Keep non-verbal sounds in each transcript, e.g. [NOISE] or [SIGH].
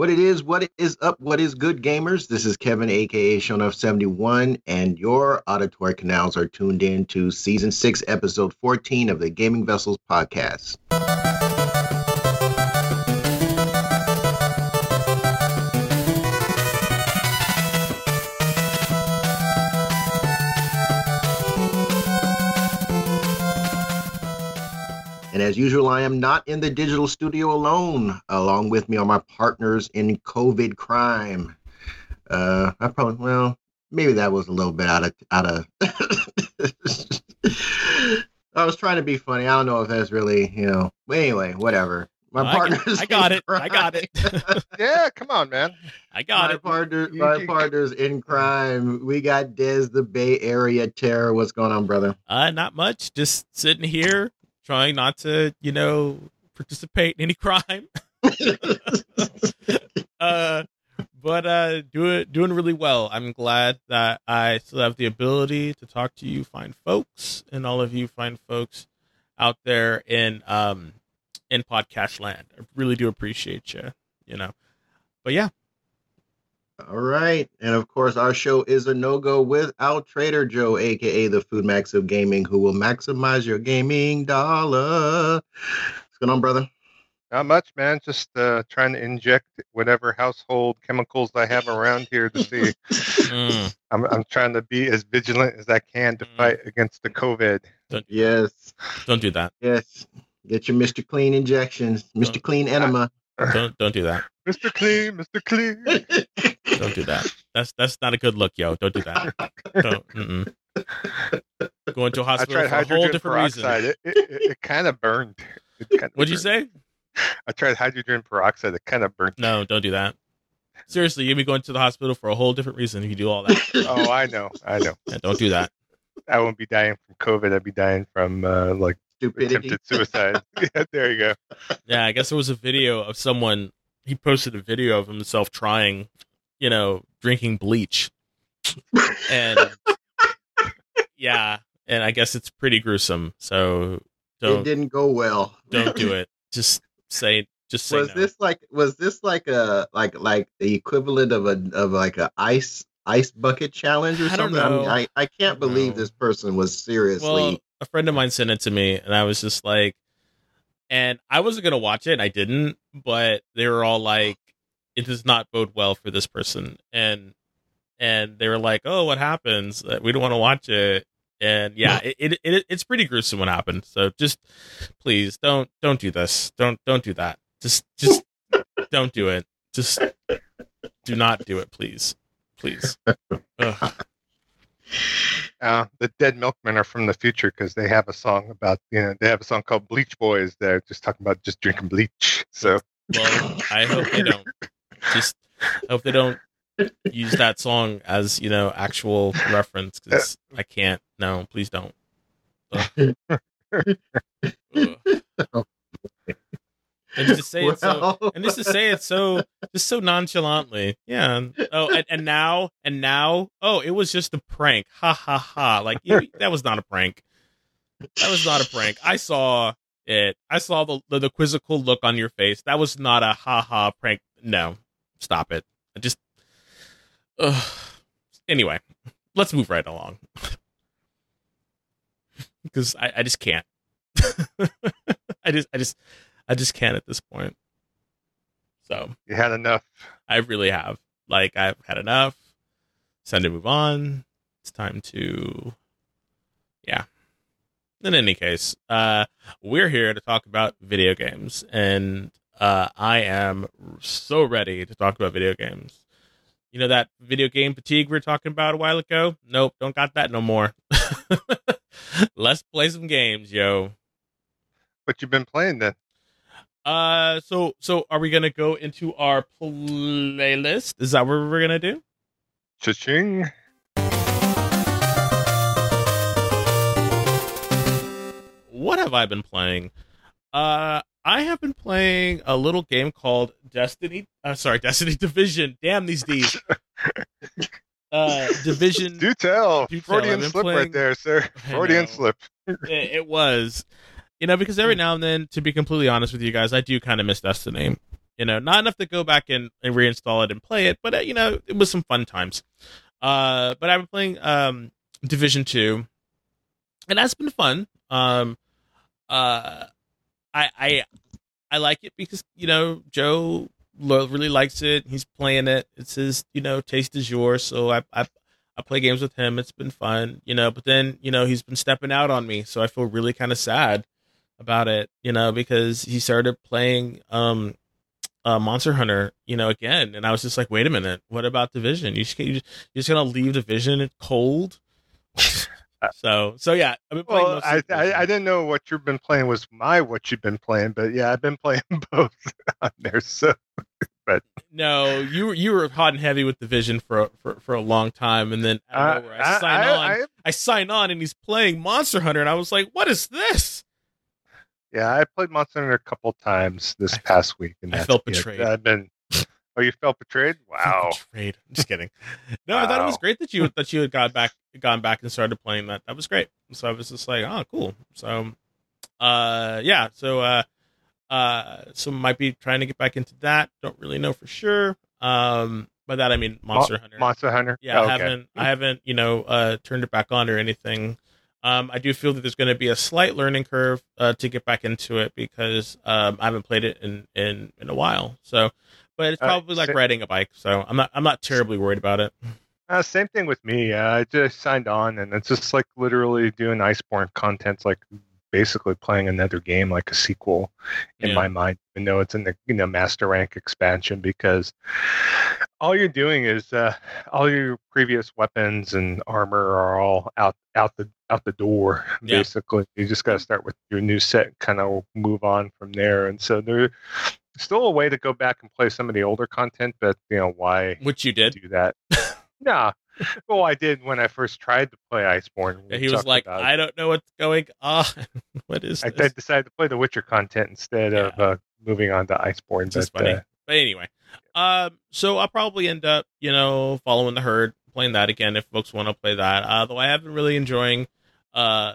What it is, what is up, what is good, gamers? This is Kevin, aka Shonuff71, and your auditory canals are tuned in to season six, episode 14 of the Gaming Vessels podcast. And as usual, I am not in the digital studio alone. Along with me are my partners in COVID crime. Uh, I probably well, maybe that was a little bit out of out of. [LAUGHS] I was trying to be funny. I don't know if that's really you know. But anyway, whatever. My I got- partners. I got in it. I got it. [LAUGHS] yeah, come on, man. I got my it. partner, You- my you- partners in crime. We got Dez, the Bay Area Terror. What's going on, brother? Uh, not much. Just sitting here, trying not to, you know, participate in any crime. [LAUGHS] [LAUGHS] uh, but uh, doing doing really well. I'm glad that I still have the ability to talk to you, fine folks, and all of you fine folks out there in um in podcast land. I really do appreciate you. You know, but yeah, All right. And of course, our show is a no go without Trader Joe, aka the Food Max of Gaming, who will maximize your gaming dollar. What's going on, brother? Not much, man. Just uh, trying to inject whatever household chemicals I have around here to see. [LAUGHS] Mm, I'm, I'm trying to be as vigilant as I can to Mm. fight against the COVID. Don't, Yes. don't do that. Yes. Get your Mr. Clean injections, Mr. Clean enema. [LAUGHS] Don't don't do that. Mr. Clean, Mr. Clean. [LAUGHS] Don't do that. That's that's not a good look, yo. Don't do that. Don't. Mm-mm. Going to a I hospital tried for a whole hydrogen different peroxide. reason. It, it, it, kind of burned. What'd you say? I tried hydrogen peroxide. It kind of burned. No, don't do that. Seriously, you'd be going to the hospital for a whole different reason if you do all that. Oh, I know. I know. Yeah, don't do that. I won't be dying from COVID. I'd be dying from uh, like Stupidity. attempted suicide. [LAUGHS] [LAUGHS] yeah, there you go. Yeah, I guess there was a video of someone. He posted a video of himself trying, you know, drinking bleach, and yeah, and I guess it's pretty gruesome. So It don't it didn't go well. don't do [LAUGHS] it. Just say just say was no. this like was this like a like like the equivalent of a of like a ice ice bucket challenge or I something? I, mean. I, I can't don't believe know. this person was seriously Well, a friend of mine sent it to me, and I was just like, and I wasn't gonna watch it, and I didn't, but they were all like, it does not bode well for this person, and and they were like, oh, what happens? Uh, We don't want to watch it, and yeah, it, it, it it's pretty gruesome what happened. So just please don't don't do this. Don't don't do that. Just just [LAUGHS] don't do it. Just do not do it, please, please. Ugh. [LAUGHS] Uh, the Dead Milkmen are from the future because they have a song about you know they have a song called Bleach Boys. They're just talking about just drinking bleach. So Well, I hope they [LAUGHS] don't. Just hope they don't use that song as you know actual reference because I can't. No, please don't. Ugh. [LAUGHS] Ugh. And just to say it so, and just to say it so, just so nonchalantly. Yeah. Oh, and, and now, and now, oh, it was just a prank. Ha ha ha! Like you, that was not a prank. That was not a prank. I saw it. I saw the, the the quizzical look on your face. That was not a ha ha prank. No, stop it. I just. Ugh. Anyway, let's move right along [LAUGHS] because I, I just can't. [LAUGHS] I just I just I just can't at this point. So you had enough. I really have. Like I've had enough. It's time to move on. It's time to Yeah. In any case, uh we're here to talk about video games and uh I am so ready to talk about video games. You know that video game fatigue we were talking about a while ago? Nope, don't got that no more. [LAUGHS] Let's play some games, yo. What you've been playing then? Uh, so so are we gonna go into our playlist? Is that what we're gonna do? Cha-ching. What have I been playing? Uh, I have been playing a little game called Destiny. Uh, sorry, [LAUGHS] Destiny Division. Damn these D's. [LAUGHS] Uh, Division. Do tell. Do tell. Freudian slip playing- right there, sir. [LAUGHS] I Freudian slip. it, it was, you know, because every now and then, to be completely honest with you guys, I do kind of miss Destiny. You know, not enough to go back and, and reinstall it and play it, but uh, you know, it was some fun times. Uh, but I've been playing um Division Two, and that's been fun. Um, uh, I I I like it because you know Joe really likes it. He's playing it. It's his you know taste is yours. So I I I play games with him. It's been fun, you know. But then you know he's been stepping out on me, so I feel really kind of sad about it, you know, because he started playing um uh, Monster Hunter, you know, again, and I was just like, wait a minute, what about Division? You just, you just, you're just gonna leave Division cold? [LAUGHS] so, so yeah, I've been playing. Well, I, I, I didn't know what you've been playing was my what you've been playing, but yeah, I've been playing [LAUGHS] both on there. So, [LAUGHS] but no, you were you were hot and heavy with Division for for, for a long time, and then uh, I, I, sign I, on, I, I sign on, and he's playing Monster Hunter, and I was like, what is this? Yeah, I played Monster Hunter a couple times this past week, and I felt betrayed. I've been. Oh, you felt betrayed? Wow. betrayed. I'm just kidding. No, wow. I thought it was great that you that you had got back, gone back and started playing that. That was great. So I was just like, oh, cool. So, uh, yeah. So, uh, uh, so might be trying to get back into that. Don't really know for sure. Um, by that I mean Monster Hunter. Monster Hunter. Yeah, oh, I haven't, I haven't, you know, uh, turned it back on or anything. Um, I do feel that there's going to be a slight learning curve uh, to get back into it because um, I haven't played it in, in, in a while. So, but it's uh, probably uh, like riding a bike. So I'm not I'm not terribly worried about it. Uh, same thing with me. Uh, I just signed on, and it's just like literally doing Iceborne content, like basically playing another game, like a sequel, in yeah. my mind. Even though it's in the you know master rank expansion, because all you're doing is uh, all your previous weapons and armor are all out out the out the door yeah. basically you just got to start with your new set kind of move on from there and so there's still a way to go back and play some of the older content but you know why which you did do that nah well i did when i first tried to play iceborne yeah, he was like i don't know what's going on [LAUGHS] what is I, I, decided to play the witcher content instead yeah. of uh, moving on to iceborne but, funny. Uh, but anyway um so i'll probably end up you know following the herd playing that again if folks want to play that. Uh, though I have been really enjoying uh,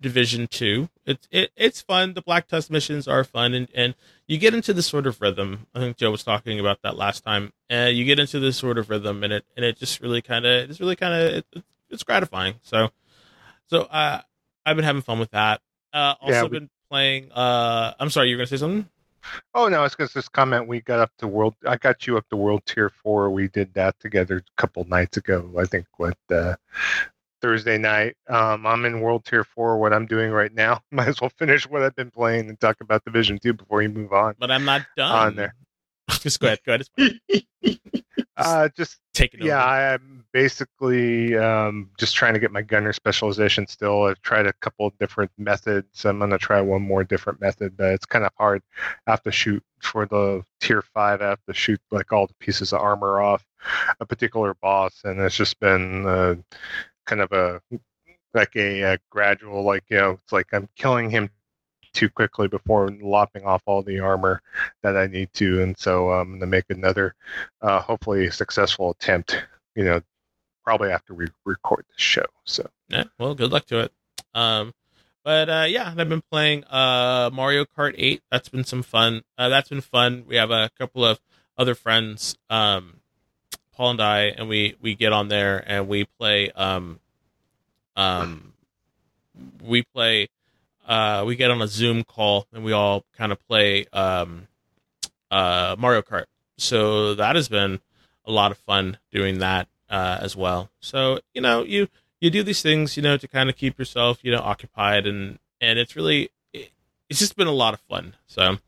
Division Two. It's it, it's fun. The Black Tusk missions are fun, and, and you get into this sort of rhythm. I think Joe was talking about that last time. And uh, you get into this sort of rhythm, and it and it just really kind of it's really kind of it, it's gratifying. So so uh, I've been having fun with that. Uh, also yeah, we- been playing. Uh, I'm sorry, you're gonna say something. Oh no, it's because this comment we got up to world. I got you up to world tier four. We did that together a couple nights ago. I think what uh, Thursday night. Um, I'm in world tier four. What I'm doing right now. [LAUGHS] Might as well finish what I've been playing and talk about division two before you move on. But I'm not done on there. [LAUGHS] just go ahead. Go ahead. [LAUGHS] uh, just take it. Yeah, I'm basically um, just trying to get my gunner specialization. Still, I've tried a couple different methods. I'm gonna try one more different method, but it's kind of hard. I have to shoot for the tier five. I have to shoot like all the pieces of armor off a particular boss, and it's just been uh, kind of a like a, a gradual, like you know, it's like I'm killing him too quickly before lopping off all the armor that I need to, and so I'm going to make another, uh, hopefully successful attempt. You know, probably after we record the show. So yeah, well, good luck to it. Um, but uh, yeah, I've been playing uh, Mario Kart 8. That's been some fun. Uh, that's been fun. We have a couple of other friends, um, Paul and I, and we we get on there and we play. Um, um, we play uh, we get on a Zoom call and we all kind of play um, uh, Mario Kart. So that has been a lot of fun doing that uh, as well. So you know, you you do these things, you know, to kind of keep yourself, you know, occupied, and and it's really it, it's just been a lot of fun. So,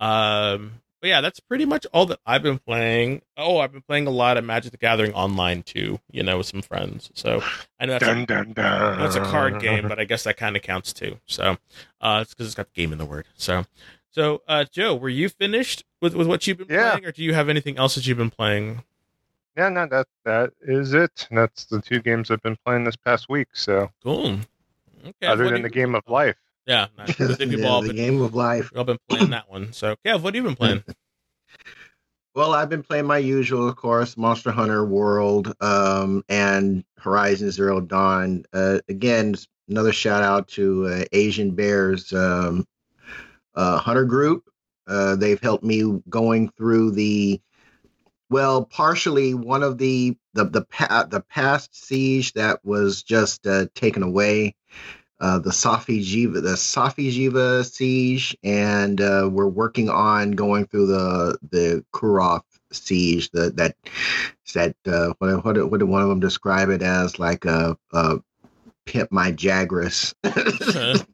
um, but yeah, that's pretty much all that I've been playing. Oh, I've been playing a lot of Magic the Gathering online too, you know, with some friends. So I know that's, dun, a, dun, dun. that's a card game, but I guess that kind of counts too. So uh, it's because it's got the game in the word. So, so uh, Joe, were you finished with, with what you've been yeah. playing, or do you have anything else that you've been playing? Yeah, no, that that is it. That's the two games I've been playing this past week. So cool. Okay. Other than the game of life. Yeah, [LAUGHS] nice. yeah, the been, game of life. I've been playing that one. So, Kev, what have you been playing? [LAUGHS] well, I've been playing my usual, of course, Monster Hunter World um, and Horizon Zero Dawn. Uh, again, another shout out to uh, Asian Bears um, uh, Hunter Group. Uh, they've helped me going through the well, partially one of the the the, pa- the past siege that was just uh, taken away, uh, the Safi'jiiva the Safi'jiiva siege, and uh, we're working on going through the the Kulve siege. The, that that uh, what what what did one of them describe it as? Like a, a pimp my Jagras. [LAUGHS]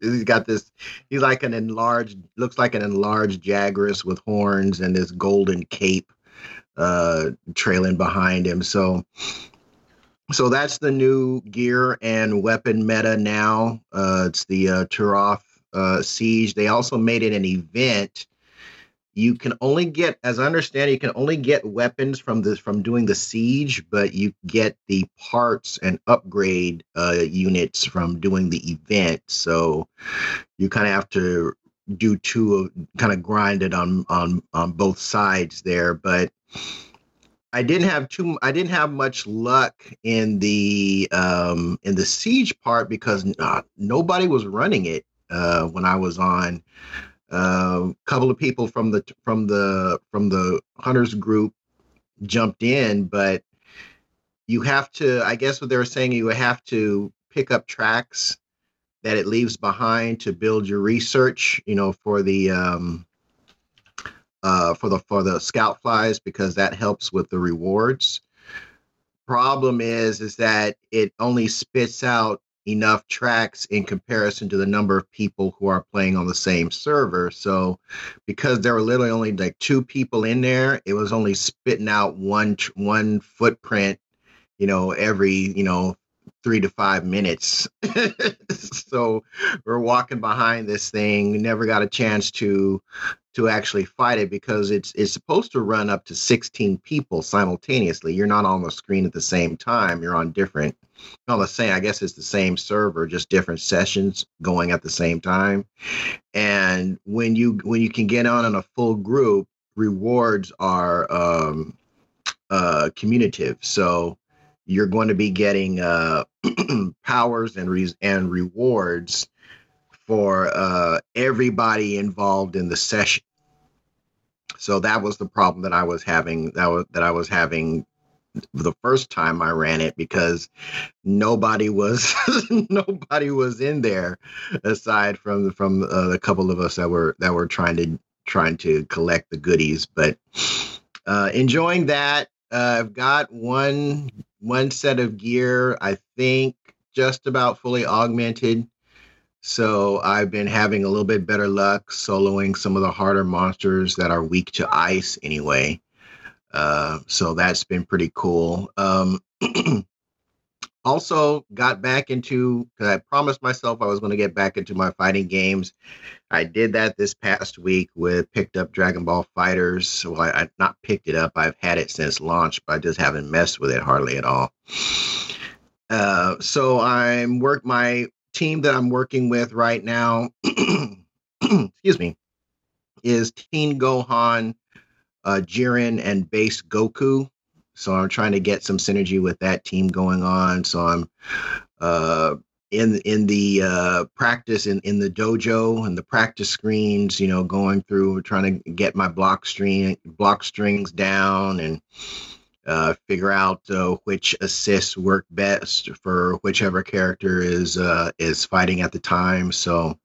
he's got this. He's like an enlarged, looks like an enlarged Jagras with horns and this golden cape uh, trailing behind him. So, so that's the new gear and weapon meta now. Uh, it's the uh, Taroth uh, Siege. They also made it an event you can only get as i understand you can only get weapons from this from doing the siege but you get the parts and upgrade uh, units from doing the event so you kind of have to do two kind of grind it on on on both sides there but I didn't have too. I didn't have much luck in the um, in the siege part because uh, nobody was running it uh, when I was on. A uh, couple of people from the from the from the hunters group jumped in, but you have to. I guess what they were saying, you have to pick up tracks that it leaves behind to build your research. You know, for the um, uh, for the for the scout flies because that helps with the rewards. Problem is, is that it only spits out enough tracks in comparison to the number of people who are playing on the same server. So, because there were literally only like two people in there, it was only spitting out one one footprint, you know, every you know three to five minutes. [LAUGHS] so we're walking behind this thing. Never got a chance to to actually fight it because it's it's supposed to run up to 16 people simultaneously. You're not on the screen at the same time. You're on different on the same I guess it's the same server, just different sessions going at the same time. And when you when you can get on in a full group, rewards are um uh commutative. So you're going to be getting uh [CLEARS THROAT] powers and re- and rewards for uh, everybody involved in the session. So that was the problem that I was having. That was that I was having the first time I ran it because nobody was [LAUGHS] nobody was in there aside from from uh, the couple of us that were that were trying to trying to collect the goodies. But uh, enjoying that. Uh, I've got one one set of gear. I think just about fully augmented. So I've been having a little bit better luck soloing some of the harder monsters that are weak to ice anyway. Uh, so that's been pretty cool. Um, [CLEARS THROAT] also got back into because I promised myself I was going to get back into my fighting games. I did that this past week with picked up Dragon Ball FighterZ. Well, I, I not picked it up. I've had it since launch, but I just haven't messed with it hardly at all. Uh, so I'm work my team that I'm working with right now. [CLEARS THROAT] excuse me, is Teen Gohan, uh, Jiren, and Base Goku. So I'm trying to get some synergy with that team going on. So I'm uh, in in the uh, practice in, in the dojo and the practice screens, you know, going through trying to get my block string block strings down and uh, figure out uh, which assists work best for whichever character is uh, is fighting at the time. So,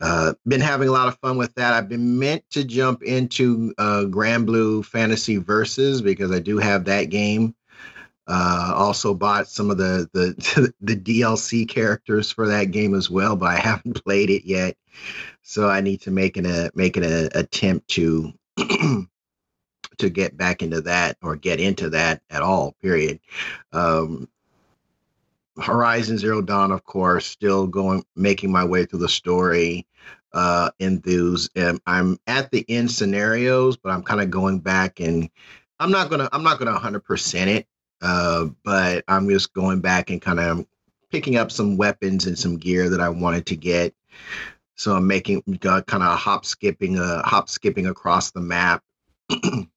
uh, been having a lot of fun with that. I've been meant to jump into uh, Granblue Fantasy Versus because I do have that game. Uh, also bought some of the, the [LAUGHS] the DLC characters for that game as well, but I haven't played it yet. So I need to make an a make an attempt to [CLEARS THROAT] to get back into that or get into that at all. Period. Um, Horizon Zero Dawn, of course, still going, making my way through the story. Uh, enthused. Um, I'm at the end scenarios, but I'm kind of going back and I'm not gonna, I'm not gonna 100 percent it. Uh, but I'm just going back and kind of picking up some weapons and some gear that I wanted to get. So I'm making uh, kind of hop skipping, uh, hop skipping across the map [CLEARS THROAT]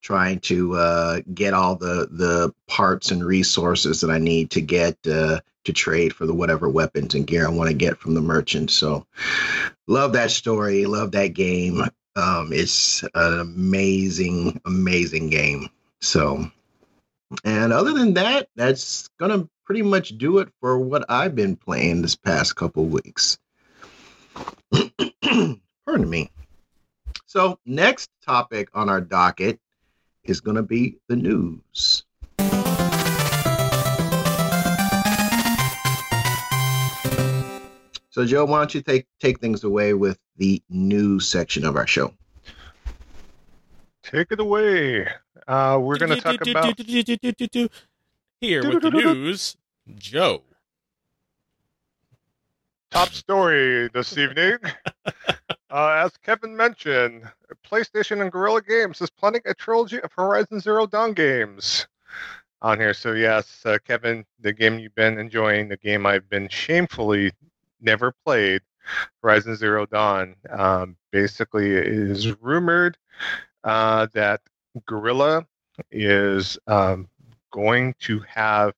trying to uh, get all the the parts and resources that I need to get uh, to trade for the whatever weapons and gear I want to get from the merchant. So, love that story. Love that game. Um, it's an amazing, amazing game. So, and other than that, that's gonna pretty much do it for what I've been playing this past couple weeks. [CLEARS THROAT] Pardon me. So, next topic on our docket is going to be the news. So, Joe, why don't you take take things away with the news section of our show? Take it away. Uh, we're going to talk about here with the news, Joe. Top story this evening. Uh, as Kevin mentioned, PlayStation and Guerrilla Games is planning a trilogy of Horizon Zero Dawn games on here. So yes, uh, Kevin, the game you've been enjoying, the game I've been shamefully never played, Horizon Zero Dawn, um, basically is rumored uh, that Guerrilla is um, going to have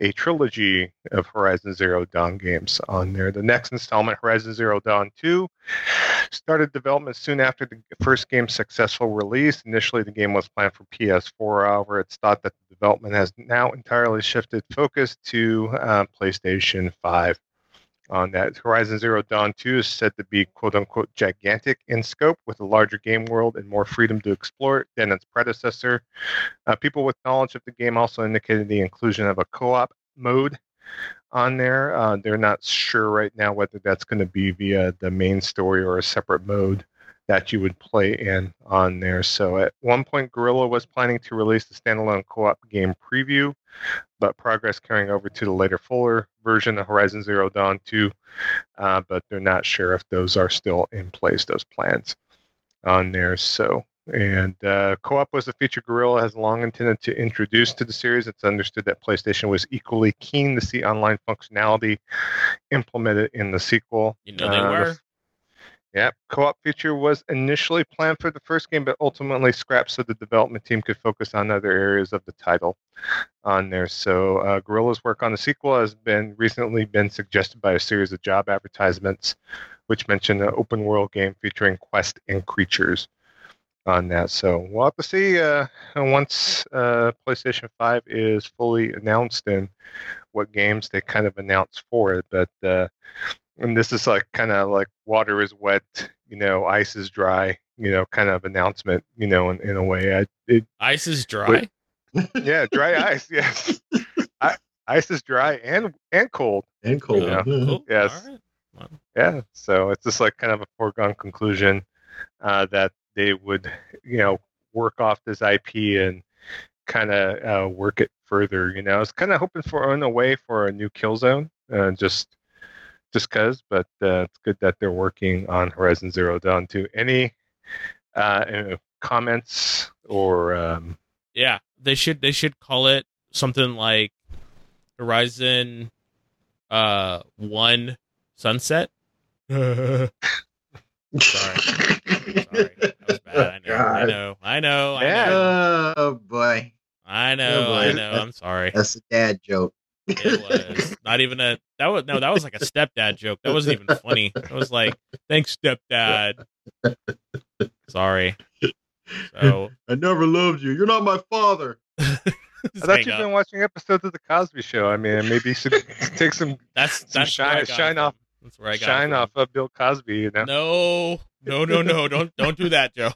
a trilogy of Horizon Zero Dawn games on there. The next installment, Horizon Zero Dawn 2, started development soon after the first game's successful release. Initially, the game was planned for PS4. However, it's thought that the development has now entirely shifted focus to uh, PlayStation 5 on that. Horizon Zero Dawn 2 is said to be quote unquote gigantic in scope with a larger game world and more freedom to explore than its predecessor. Uh, people with knowledge of the game also indicated the inclusion of a co op mode on there. Uh, they're not sure right now whether that's going to be via the main story or a separate mode that you would play in on there. So at one point, Guerrilla was planning to release the standalone co-op game preview, but progress carrying over to the later fuller version of Horizon Zero Dawn 2, uh, but they're not sure if those are still in place, those plans on there. So and uh, co-op was a feature Guerrilla has long intended to introduce to the series. It's understood that PlayStation was equally keen to see online functionality implemented in the sequel. You know they uh, were. The, yeah, co-op feature was initially planned for the first game, but ultimately scrapped so the development team could focus on other areas of the title on there. So uh, Guerrilla's work on the sequel has been recently been suggested by a series of job advertisements, which mention an open world game featuring quest and creatures on that. So we'll have to see uh, once uh, PlayStation 5 is fully announced and what games they kind of announce for it. But uh, and this is like kind of like water is wet, you know, ice is dry, you know, kind of announcement, you know, in, in a way. I, it, ice is dry. But, [LAUGHS] yeah, dry ice. Yes, [LAUGHS] I, ice is dry and and cold. And cold. You know? cool. Yes. Right. Yeah. So it's just like kind of a foregone conclusion uh, that they would, you know, work off this IP and kind of uh, work it further. You know, I was kind of hoping for on a way for a new Killzone, uh, just just cause. But uh, it's good that they're working on Horizon Zero Dawn too. Any uh, comments or? Um... Yeah, they should they should call it something like Horizon uh One Sunset. [LAUGHS] Sorry. Sorry. [LAUGHS] That was bad. I know. I know. I know. I know. Oh boy. I know. Oh, boy. I know. I'm sorry. That's a dad joke. It was not even a that was no that was like a stepdad joke. That wasn't even funny. It was like thanks stepdad. Sorry. So I never loved you. You're not my father. [LAUGHS] I thought you've up. been watching episodes of the Cosby Show. I mean, maybe you should [LAUGHS] take some that's some that's shine shine off that's where I got shine off of Bill Cosby. You know? No, no, no, no! don't don't do that, Joe.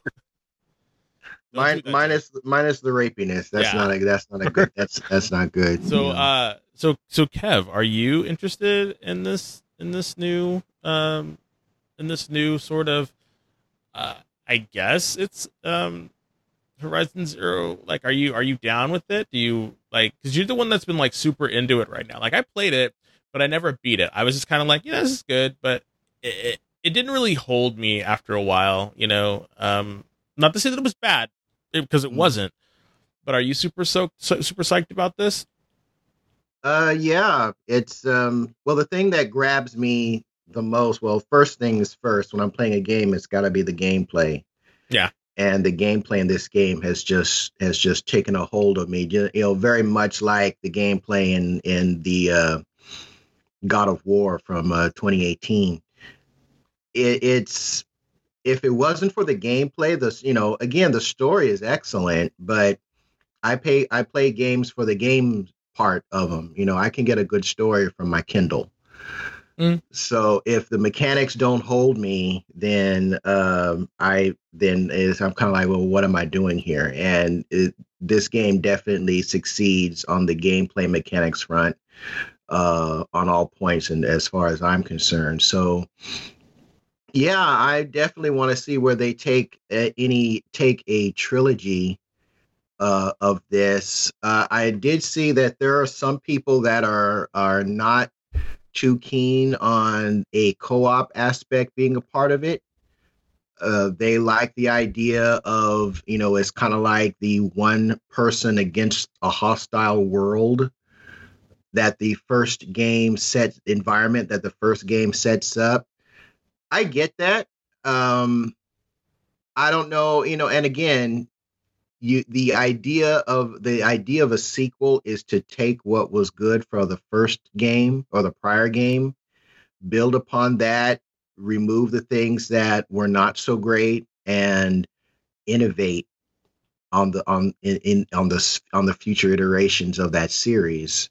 Mine, minus Joe. minus the rapiness. That's yeah. not a that's not a good. That's that's not good. So, uh, so so Kev, are you interested in this in this new um in this new sort of uh I guess it's um Horizon Zero. Like, are you are you down with it? Do you like because you're the one that's been like super into it right now? Like, I played it but I never beat it. I was just kind of like, yeah, this is good, but it, it, it didn't really hold me after a while, you know. Um, not to say that it was bad, because it, it, mm. wasn't. But are you super so, so super psyched about this? Uh, yeah, it's um. Well, the thing that grabs me the most, well, first things first. When I'm playing a game, it's got to be the gameplay. Yeah. and the gameplay in this game has just has just taken a hold of me. You know, very much like the gameplay in in the uh, God of War from uh, 2018. It, it's if it wasn't for the gameplay, the you know again the story is excellent, but I pay I play games for the game part of them. You know, I can get a good story from my Kindle. Mm. So if the mechanics don't hold me, then um, I then is I'm kind of like, well, what am I doing here? And it, this game definitely succeeds on the gameplay mechanics front uh, on all points, and as far as I'm concerned. So yeah, I definitely want to see where they take uh, any take a trilogy uh, of this. Uh, I did see that there are some people that are are not too keen on a co-op aspect being a part of it. Uh, they like the idea of you know it's kind of like the one person against a hostile world that the first game sets environment that the first game sets up. I get that. Um, I don't know, you know, and again, you the idea of the idea of a sequel is to take what was good for the first game or the prior game build upon that remove the things that were not so great and innovate on the on in, in on the on the future iterations of that series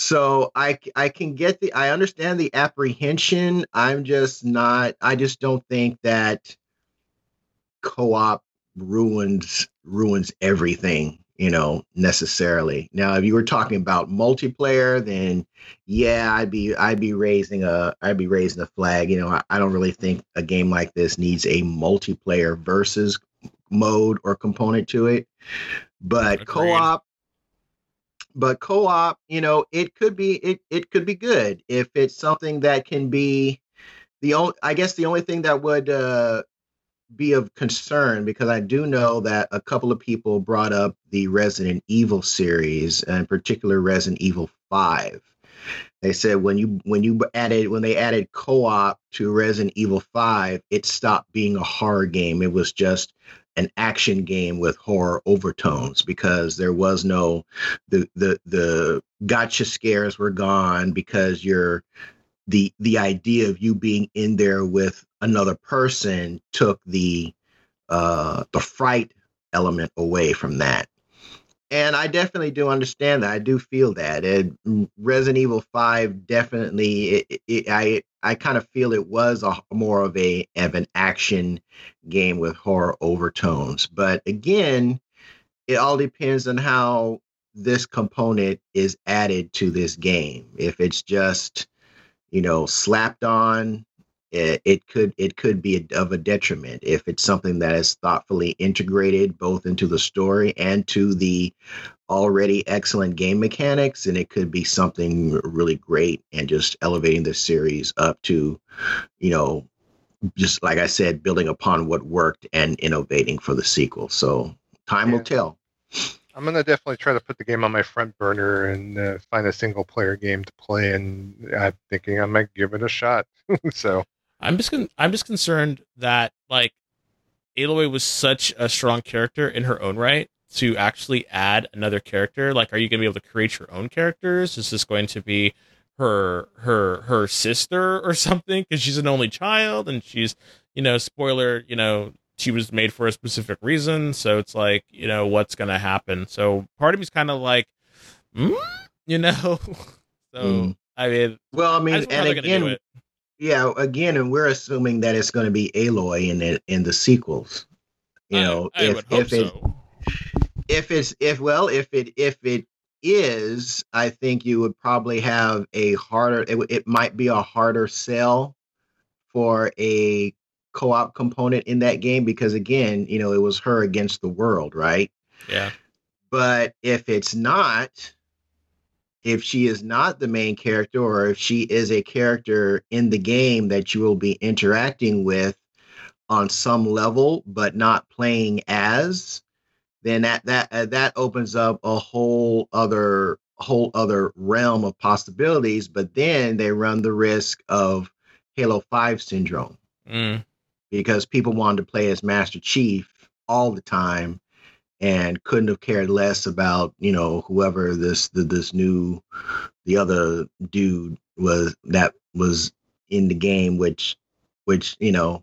so i i can get the i understand the apprehension. I'm just not i just don't think that co-op ruins ruins everything you know necessarily. Now if you were talking about multiplayer then yeah i'd be i'd be raising a i'd be raising a flag. You know i, I don't really think a game like this needs a multiplayer versus mode or component to it. But Agreed. co-op but co-op you know it could be it, it could be good if it's something that can be the only i guess the only thing that would uh be of concern because I do know that a couple of people brought up the Resident Evil series, and in particular Resident Evil 5. They said when you when you added when they added co-op to Resident Evil 5, it stopped being a horror game. It was just an action game with horror overtones because there was no the the the gotcha scares were gone because you're the the idea of you being in there with another person took the uh the fright element away from that. And i definitely do understand that. I do feel that. And resident evil 5 definitely it, it, i i kind of feel it was a more of a of an action game with horror overtones. But again it all depends on how this component is added to this game. If it's just you know slapped on it, it could it could be a, of a detriment if it's something that is thoughtfully integrated both into the story and to the already excellent game mechanics and it could be something really great and just elevating the series up to you know just like i said building upon what worked and innovating for the sequel so time yeah. will tell I'm gonna definitely try to put the game on my front burner and uh, find a single player game to play, and I'm thinking I might give it a shot. [LAUGHS] so I'm just con- I'm just concerned that like Aloy was such a strong character in her own right to actually add another character. Like, are you gonna be able to create your own characters? Is this going to be her her her sister or something? Because she's an only child and she's you know spoiler you know she was made for a specific reason. So it's like, you know, what's going to happen? So part of me's kind of like, mm? you know, [LAUGHS] so mm. I mean, well, I mean, and again, yeah, again, and we're assuming that it's going to be Aloy in the in the sequels. You know, I, I if if it so. if it's if well if it if it is, I think you would probably have a harder. It, it might be a harder sell for a co-op component in that game because again, you know, it was her against the world, right? Yeah. But if it's not, if she is not the main character or if she is a character in the game that you will be interacting with on some level but not playing as then that that uh, that opens up a whole other whole other realm of possibilities but then they run the risk of halo 5 syndrome. Mm. Because people wanted to play as Master Chief all the time and couldn't have cared less about you know whoever this the, this new the other dude was that was in the game which which you know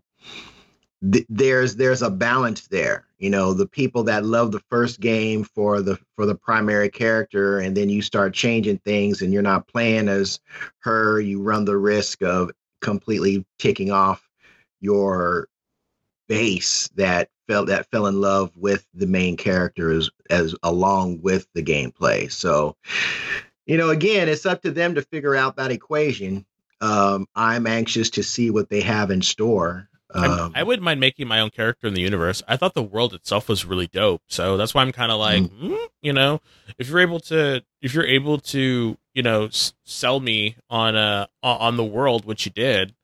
th- there's there's a balance there. You know the people that love the first game for the for the primary character and then you start changing things and you're not playing as her you run the risk of completely ticking off your base that felt that fell in love with the main characters as along with the gameplay. So, you know, again, it's up to them to figure out that equation. Um, I'm anxious to see what they have in store. Um, I wouldn't mind making my own character in the universe. I thought the world itself was really dope, so that's why I'm kind of like, mm. Mm, you know, if you're able to, if you're able to, you know, s- sell me on uh on the world, which you did,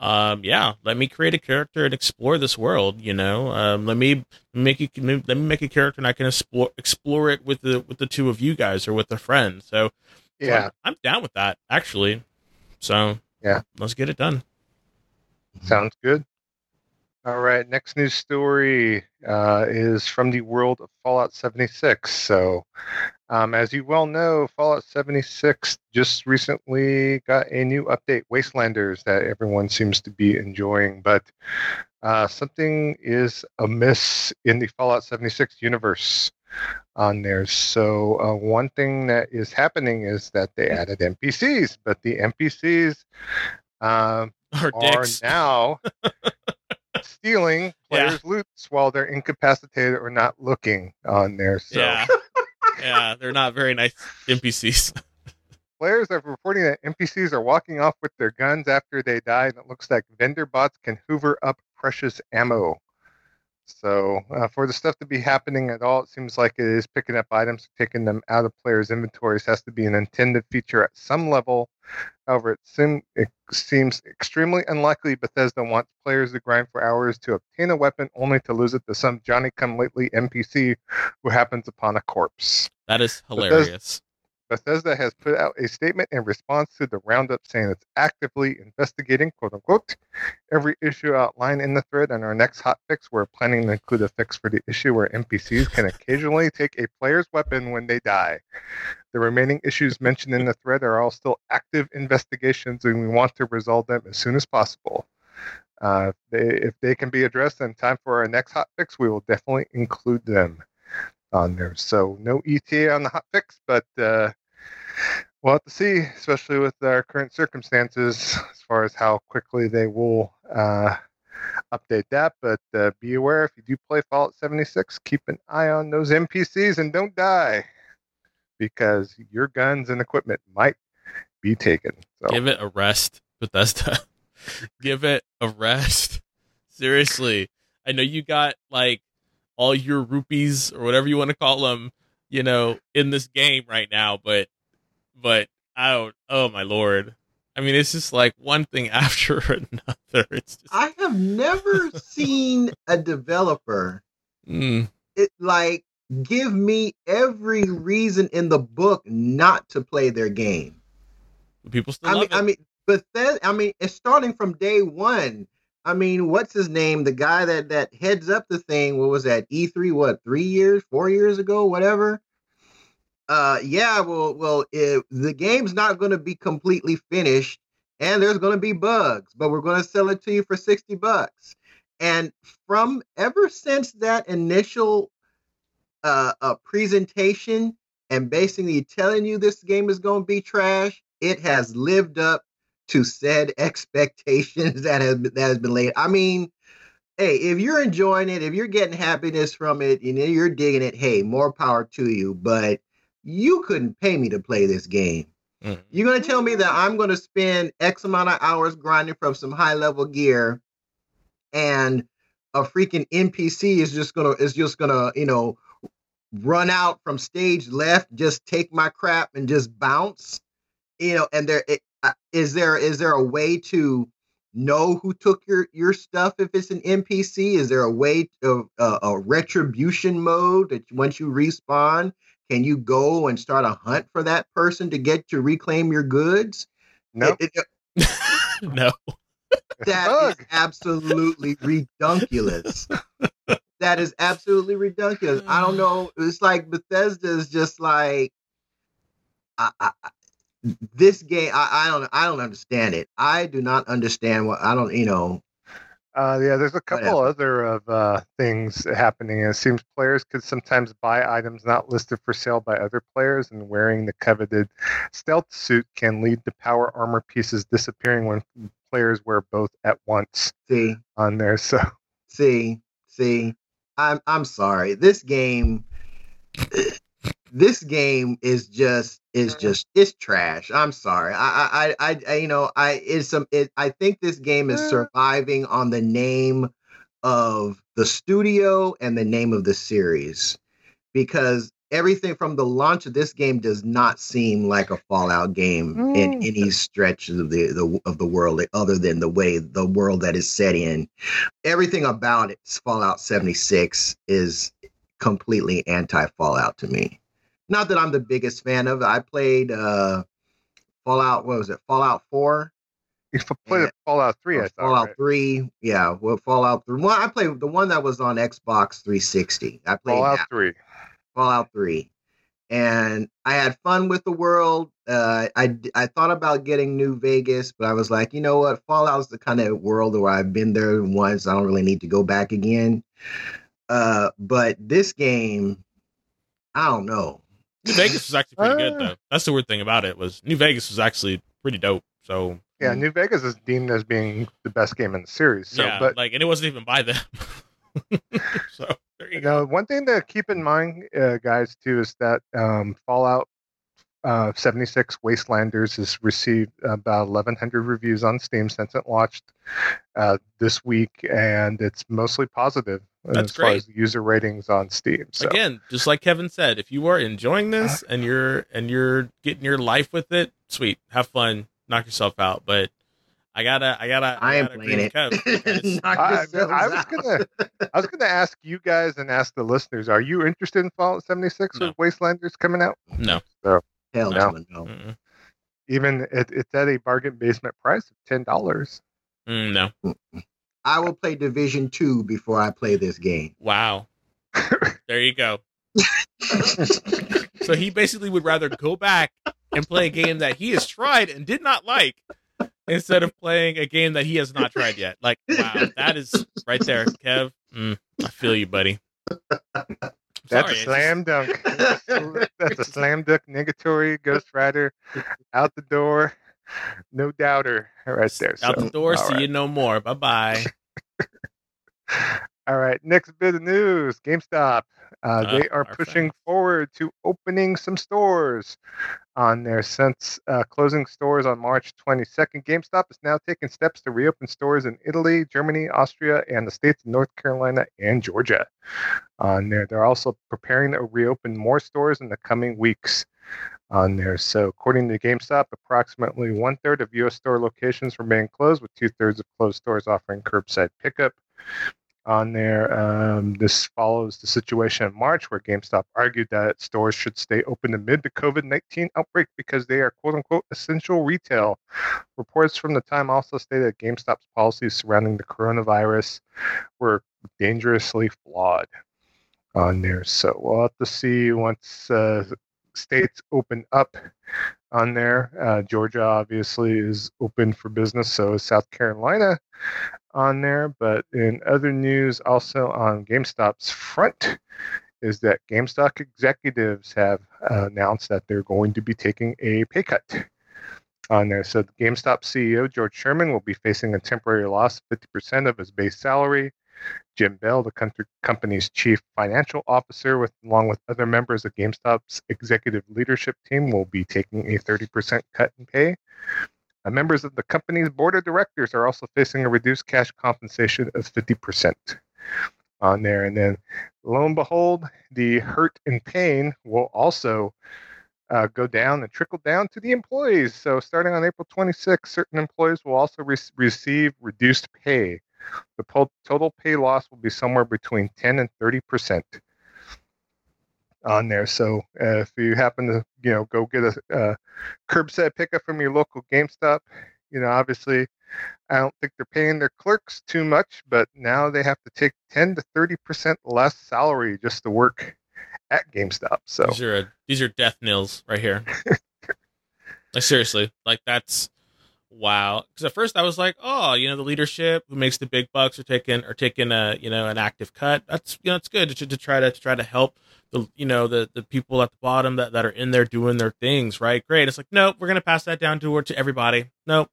um, yeah, let me create a character and explore this world. You know, um, let me make it. Let me make a character and I can explore explore it with the with the two of you guys or with a friend. So, yeah, I'm, I'm down with that actually. So yeah, let's get it done. Sounds good. All right, next news story uh, is from the world of Fallout 76. So, um, as you well know, Fallout 76 just recently got a new update, Wastelanders, that everyone seems to be enjoying. But uh, something is amiss in the Fallout 76 universe on there. So, uh, one thing that is happening is that they added NPCs, but the NPCs uh, [LAUGHS] are, are now. [LAUGHS] stealing players' yeah. loots while they're incapacitated or not looking on there. So. Yeah, [LAUGHS] yeah, they're not very nice NPCs. Players are reporting that NPCs are walking off with their guns after they die, and it looks like vendor bots can hoover up precious ammo. So, uh, for the stuff to be happening at all, it seems like it is picking up items, taking them out of players' inventories has to be an intended feature at some level. However, it, sim- it seems extremely unlikely Bethesda wants players to grind for hours to obtain a weapon only to lose it to some Johnny come lately NPC who happens upon a corpse. That is hilarious. Bethesda, Bethesda has put out a statement in response to the roundup saying it's actively investigating, quote unquote, every issue outlined in the thread. And our next hot fix, we're planning to include a fix for the issue where NPCs can occasionally take a player's weapon when they die. The remaining issues mentioned in the thread are all still active investigations, and we want to resolve them as soon as possible. Uh, if, they, if they can be addressed in time for our next hot fix, we will definitely include them on there. So no ETA on the hot fix, but uh, we'll have to see, especially with our current circumstances, as far as how quickly they will uh, update that. But uh, be aware if you do play Fallout 76, keep an eye on those NPCs and don't die because your guns and equipment might be taken. So. Give it a rest, Bethesda. [LAUGHS] Give it a rest. Seriously. I know you got like all your rupees or whatever you want to call them, you know, in this game right now, but but I don't oh my lord. I mean, it's just like one thing [LAUGHS] after another. It's just... I have never seen a developer mm. it like give me every reason in the book not to play their game. People still I mean, it. I mean, but then I mean, it's starting from day one. I mean, what's his name? The guy that that heads up the thing. What was that? E three? What? Three years? Four years ago? Whatever. Uh, yeah. Well, well, it, the game's not going to be completely finished, and there's going to be bugs, but we're going to sell it to you for sixty bucks. And from ever since that initial uh, uh presentation and basically telling you this game is going to be trash, it has lived up to said expectations [LAUGHS] that has that has been laid. I mean, hey, if you're enjoying it, if you're getting happiness from it, and you're digging it, hey, more power to you. But you couldn't pay me to play this game. Mm. You're gonna tell me that I'm gonna spend X amount of hours grinding from some high level gear, and a freaking NPC is just gonna is just gonna you know run out from stage left, just take my crap and just bounce, you know, and there it, is there is there a way to know who took your your stuff if it's an NPC? Is there a way of uh, a retribution mode that once you respawn, can you go and start a hunt for that person to get to reclaim your goods? No, it, it, [LAUGHS] no. [LAUGHS] [LAUGHS] That is absolutely redunculous. that is absolutely ridiculous. I don't know. It's like Bethesda is just like, I, I, this game. I, I don't. I don't understand it. I do not understand what I don't. You know. Uh, yeah, there's a couple Whatever. other of uh, things happening. It seems players could sometimes buy items not listed for sale by other players, and wearing the coveted stealth suit can lead to power armor pieces disappearing when players wear both at once. See on there, so see, see, I'm I'm sorry. This game this game is just is mm-hmm. just it's trash. I'm sorry. I I I, I you know I is some it, I think this game is mm. surviving on the name of the studio and the name of the series because everything from the launch of this game does not seem like a Fallout game mm. in any stretch of the, the of the world, other than the way the world that is set in. Everything about it, Fallout 76, is completely anti Fallout to me. Not that I'm the biggest fan of it. I played uh, Fallout. What was it? Fallout Four. You played and, Fallout Three. I thought, Fallout right? Three. Yeah. Well, Fallout Three. Well, I played the one that was on Xbox 360. I played Fallout that. Three. Fallout 3. And I had fun with the world. Uh, I, I thought about getting New Vegas, but I was like, you know what? Fallout's the kind of world where I've been there once. I don't really need to go back again. Uh, but this game, I don't know. New Vegas was actually pretty good, though. That's the weird thing about it was New Vegas was actually pretty dope. So yeah, New Vegas is deemed as being the best game in the series. So, yeah, but like, and it wasn't even by them. [LAUGHS] so there you know, one thing to keep in mind, uh, guys, too, is that um, Fallout uh, 76 Wastelanders has received about 1,100 reviews on Steam since it launched uh, this week, and it's mostly positive That's as great. far as user ratings on Steam. So. Again, just like Kevin said, if you are enjoying this [SIGHS] and you're and you're getting your life with it, sweet, have fun, knock yourself out. But I gotta, I gotta. I, I am playing it. [LAUGHS] I, I, was gonna, I was gonna ask you guys and ask the listeners: Are you interested in Fallout 76 no. with Wastelanders coming out? No. So, Hell no. no. Even it, it's at a bargain basement price of ten dollars. Mm, no. I will play Division Two before I play this game. Wow. there you go. so he basically would rather go back and play a game that he has tried and did not like instead of playing a game that he has not tried yet. Like, wow, that is right there, Kev. Mm, I feel you, buddy. That's Sorry, a slam just... dunk. That's a slam dunk negatory Ghost Rider out the door. No doubter right there. Out so, the door, see right. you no more. Bye bye. all right, next bit of news GameStop. Uh, uh, they are pushing forward to opening some stores on there since uh, closing stores on March 22nd. GameStop is now taking steps to reopen stores in Italy, Germany, Austria, and the states of North Carolina and Georgia. On there, they're also preparing to reopen more stores in the coming weeks. On there, so according to GameStop, approximately one third of U.S. store locations remain closed, with two thirds of closed stores offering curbside pickup on there. Um, this follows the situation in March where GameStop argued that stores should stay open amid the COVID 19 outbreak because they are quote unquote essential retail. Reports from the time also stated that GameStop's policies surrounding the coronavirus were dangerously flawed on there. So we'll have to see once uh, states open up on there. Uh, Georgia obviously is open for business, so is South Carolina on there. But in other news, also on GameStop's front, is that GameStop executives have uh, announced that they're going to be taking a pay cut on there. So GameStop CEO George Sherman will be facing a temporary loss of 50% of his base salary. Jim Bell, the company's chief financial officer, with along with other members of GameStop's executive leadership team, will be taking a 30% cut in pay. Uh, members of the company's board of directors are also facing a reduced cash compensation of 50% on there. And then, lo and behold, the hurt and pain will also uh, go down and trickle down to the employees. So, starting on April 26, certain employees will also re- receive reduced pay. The po- total pay loss will be somewhere between 10 and 30 percent on there. So uh, if you happen to, you know, go get a, a curbside pickup from your local GameStop, You know, obviously, I don't think they're paying their clerks too much, but now they have to take 10 to 30 percent less salary just to work at GameStop. So these are a, these are death nils right here. [LAUGHS] like seriously, like that's wow. Because at first I was like, oh, you know, the leadership who makes the big bucks are taking are taking a you know an active cut. That's you know it's good to, to try to, to try to help the you know the the people at the bottom that, that are in there doing their things right. Great. It's like nope, we're gonna pass that down to to everybody. Nope.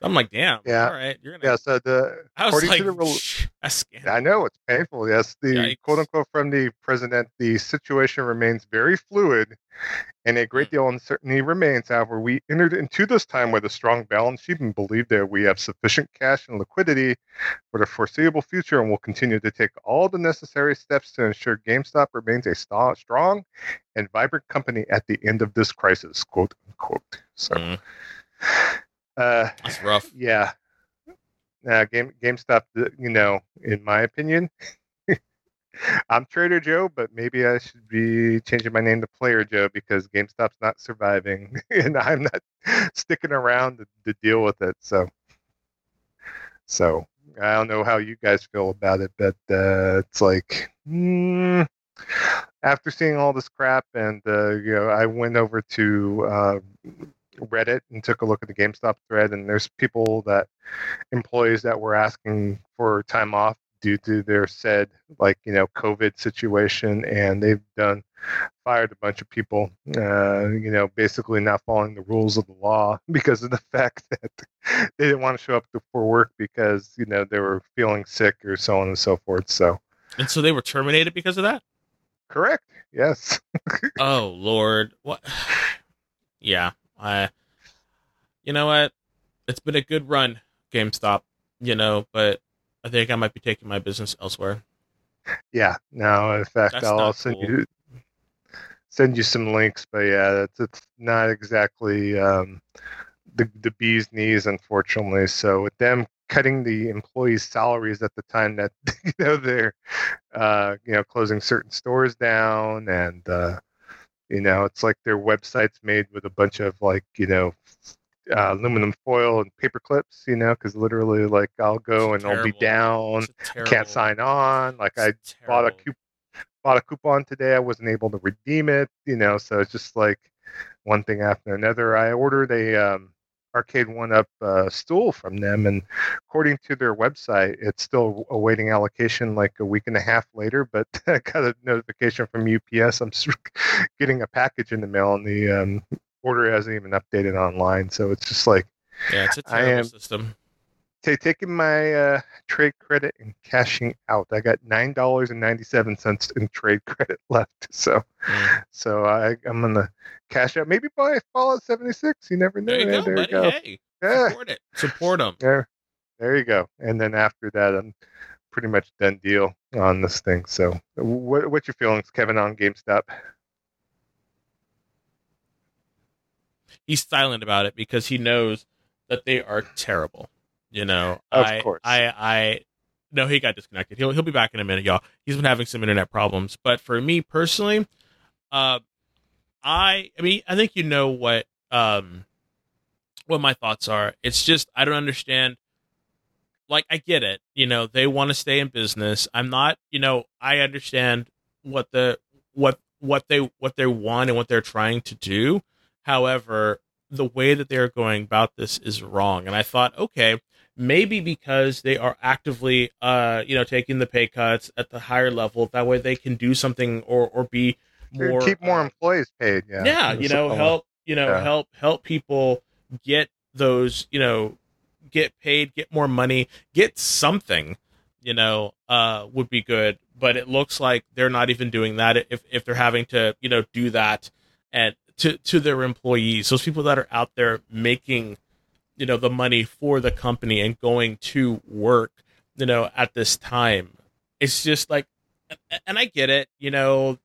I'm like, damn. Yeah. All right. You're gonna. Yeah. So the I was like, the I know it's painful. Yes. The Yikes. quote unquote from the president, the situation remains very fluid, and a great hmm. deal of uncertainty remains. However, we entered into this time with a strong balance sheet and believe that we have sufficient cash and liquidity for the foreseeable future, and will continue to take all the necessary steps to ensure GameStop remains a strong and vibrant company at the end of this crisis. Quote unquote. So. Mm. Uh, That's rough. [LAUGHS] Yeah. Uh, Game GameStop, you know, in my opinion, [LAUGHS] I'm Trader Joe, but maybe I should be changing my name to Player Joe because GameStop's not surviving, [LAUGHS] and I'm not sticking around to, to deal with it. So, so I don't know how you guys feel about it, but uh, it's like mm, after seeing all this crap, and uh, you know, I went over to uh, Reddit and took a look at the GameStop thread, and there's people that employees that were asking for time off due to their said like you know COVID situation, and they've done fired a bunch of people, uh, you know, basically not following the rules of the law [LAUGHS] because of the fact [LAUGHS] that they didn't want to show up for work because you know they were feeling sick or so on and so forth. So, and so they were terminated because of that. Correct. Yes. [LAUGHS] oh Lord, what? [SIGHS] Yeah, I, you know what? It's been a good run, GameStop. You know, but I think I might be taking my business elsewhere. Yeah. No, in fact, That's I'll send cool. you send you some links, but yeah, it's it's not exactly um, the the bee's knees, unfortunately. So with them cutting the employees' salaries at the time that [LAUGHS] you know they're uh, you know closing certain stores down and uh, you know, it's like their website's made with a bunch of like, you know, uh, aluminum foil and paper clips, you know, because literally, like, I'll go and I'll be down, can't sign on. Like, it's I bought a coup- bought a coupon today, I wasn't able to redeem it, you know. So it's just like one thing after another. I ordered a um, arcade one up uh, stool from them and according to their website it's still awaiting allocation like a week and a half later but [LAUGHS] i got a notification from ups i'm [LAUGHS] getting a package in the mail and the um, order hasn't even updated online so it's just like yeah it's a terrible am, system t- taking my uh, trade credit and cashing out. I got nine dollars and ninety seven cents in trade credit [LAUGHS] left. So, mm. so I I'm gonna cash out. Maybe buy Fallout seventy six. You never know. There you go, there buddy. You go. Hey, yeah. support it. Support them. There, there you go. And then after that, I'm pretty much done deal on this thing. So, what what's your feelings, Kevin, on GameStop? He's silent about it because he knows that they are terrible. You know, of I, course. I, I, no, he got disconnected. He'll he'll be back in a minute, y'all. He's been having some internet problems, but for me personally, uh, I, I mean, I think you know what, um, what my thoughts are. It's just I don't understand. Like I get it, you know, they want to stay in business. I'm not, you know, I understand what the what what they what they want and what they're trying to do. However, the way that they're going about this is wrong. And I thought, okay, maybe because they are actively uh you know taking the pay cuts at the higher level. That way they can do something or or be more keep more uh, employees paid yeah. Yeah you know help you know yeah. help help people get those you know get paid get more money get something you know uh would be good. But it looks like they're not even doing that if if they're having to you know do that and to to their employees. Those people that are out there making you know the money for the company and going to work you know at this time. It's just like and i get it you know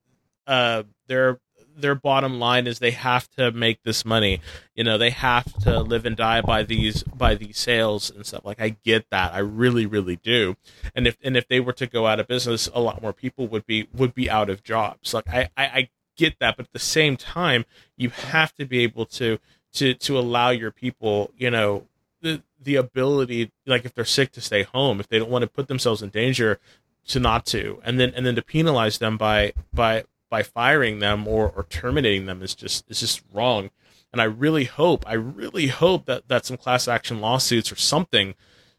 uh their their bottom line is they have to make this money. You know they have to live and die by these by these sales and stuff. Like i get that. I really really do. And if and if they were to go out of business a lot more people would be would be out of jobs. Like i i, I get that. But at the same time you have to be able to to to allow your people, you know, the the ability, like if they're sick, to stay home, if they don't want to put themselves in danger, to not to, and then and then to penalize them by by by firing them or, or terminating them is just is just wrong. And I really hope, I really hope that that some class action lawsuits or something,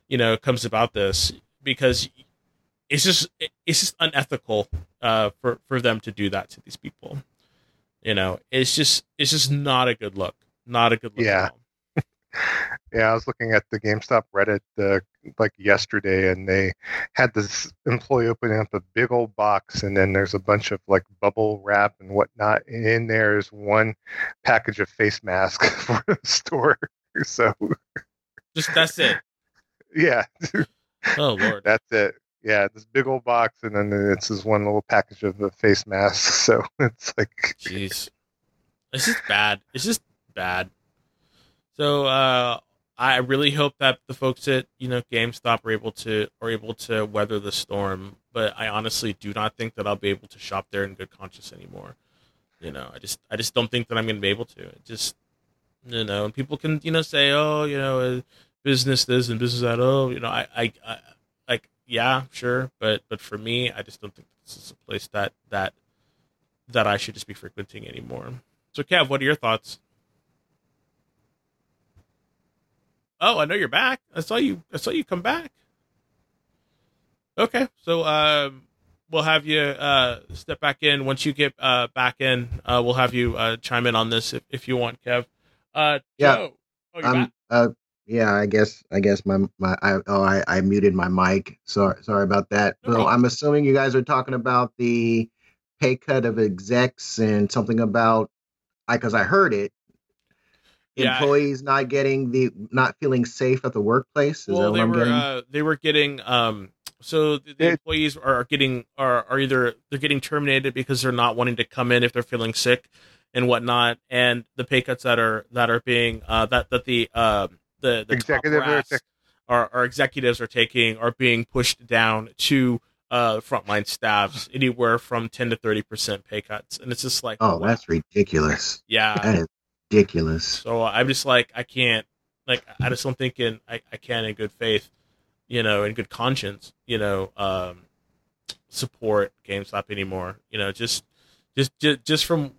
you know, comes about this because it's just it's just unethical uh, for for them to do that to these people. You know, it's just it's just not a good look. Not a good look. Yeah. yeah, I was looking at the GameStop Reddit uh, like yesterday, and they had this employee opening up a big old box, and then there's a bunch of like bubble wrap and whatnot. And in there is one package of face mask [LAUGHS] for the store. [LAUGHS] So, just that's it. [LAUGHS] Yeah. Oh lord. That's it. Yeah, this big old box, and then it's this one little package of the face mask. So it's like, jeez, it's just bad. It's just bad. So uh, I really hope that the folks at you know GameStop are able to are able to weather the storm. But I honestly do not think that I'll be able to shop there in good conscience anymore. You know, I just I just don't think that I'm going to be able to. It just you know, and people can you know say, oh, you know, uh, business this and business that. Oh, you know, I, I, I like yeah, sure, but but for me, I just don't think this is a place that that that I should just be frequenting anymore. So, Kev, what are your thoughts? Oh, I know you're back. I saw you. I saw you come back. Okay, so um, we'll have you uh, step back in once you get uh, back in. Uh, we'll have you uh, chime in on this if, if you want, Kev. Uh, yeah. Joe. Oh, um, uh, yeah, I guess I guess my my I, oh I, I muted my mic. Sorry sorry about that. No so I'm assuming you guys are talking about the pay cut of execs and something about I because I heard it yeah, employees not getting the not feeling safe at the workplace. Is well, they were uh, they were getting um so the, the employees are getting are are either they're getting terminated because they're not wanting to come in if they're feeling sick and whatnot, and the pay cuts that are that are being uh that that the uh the the executive our, our executives are taking are being pushed down to uh frontline staffs anywhere from 10 to 30 percent pay cuts. And it's just like oh wow. that's ridiculous. Yeah. That is ridiculous. So I'm just like, I can't, like, I just don't think in, I, I can in good faith, you know, in good conscience, you know, um, support GameStop anymore. You know, just, just, just, just from,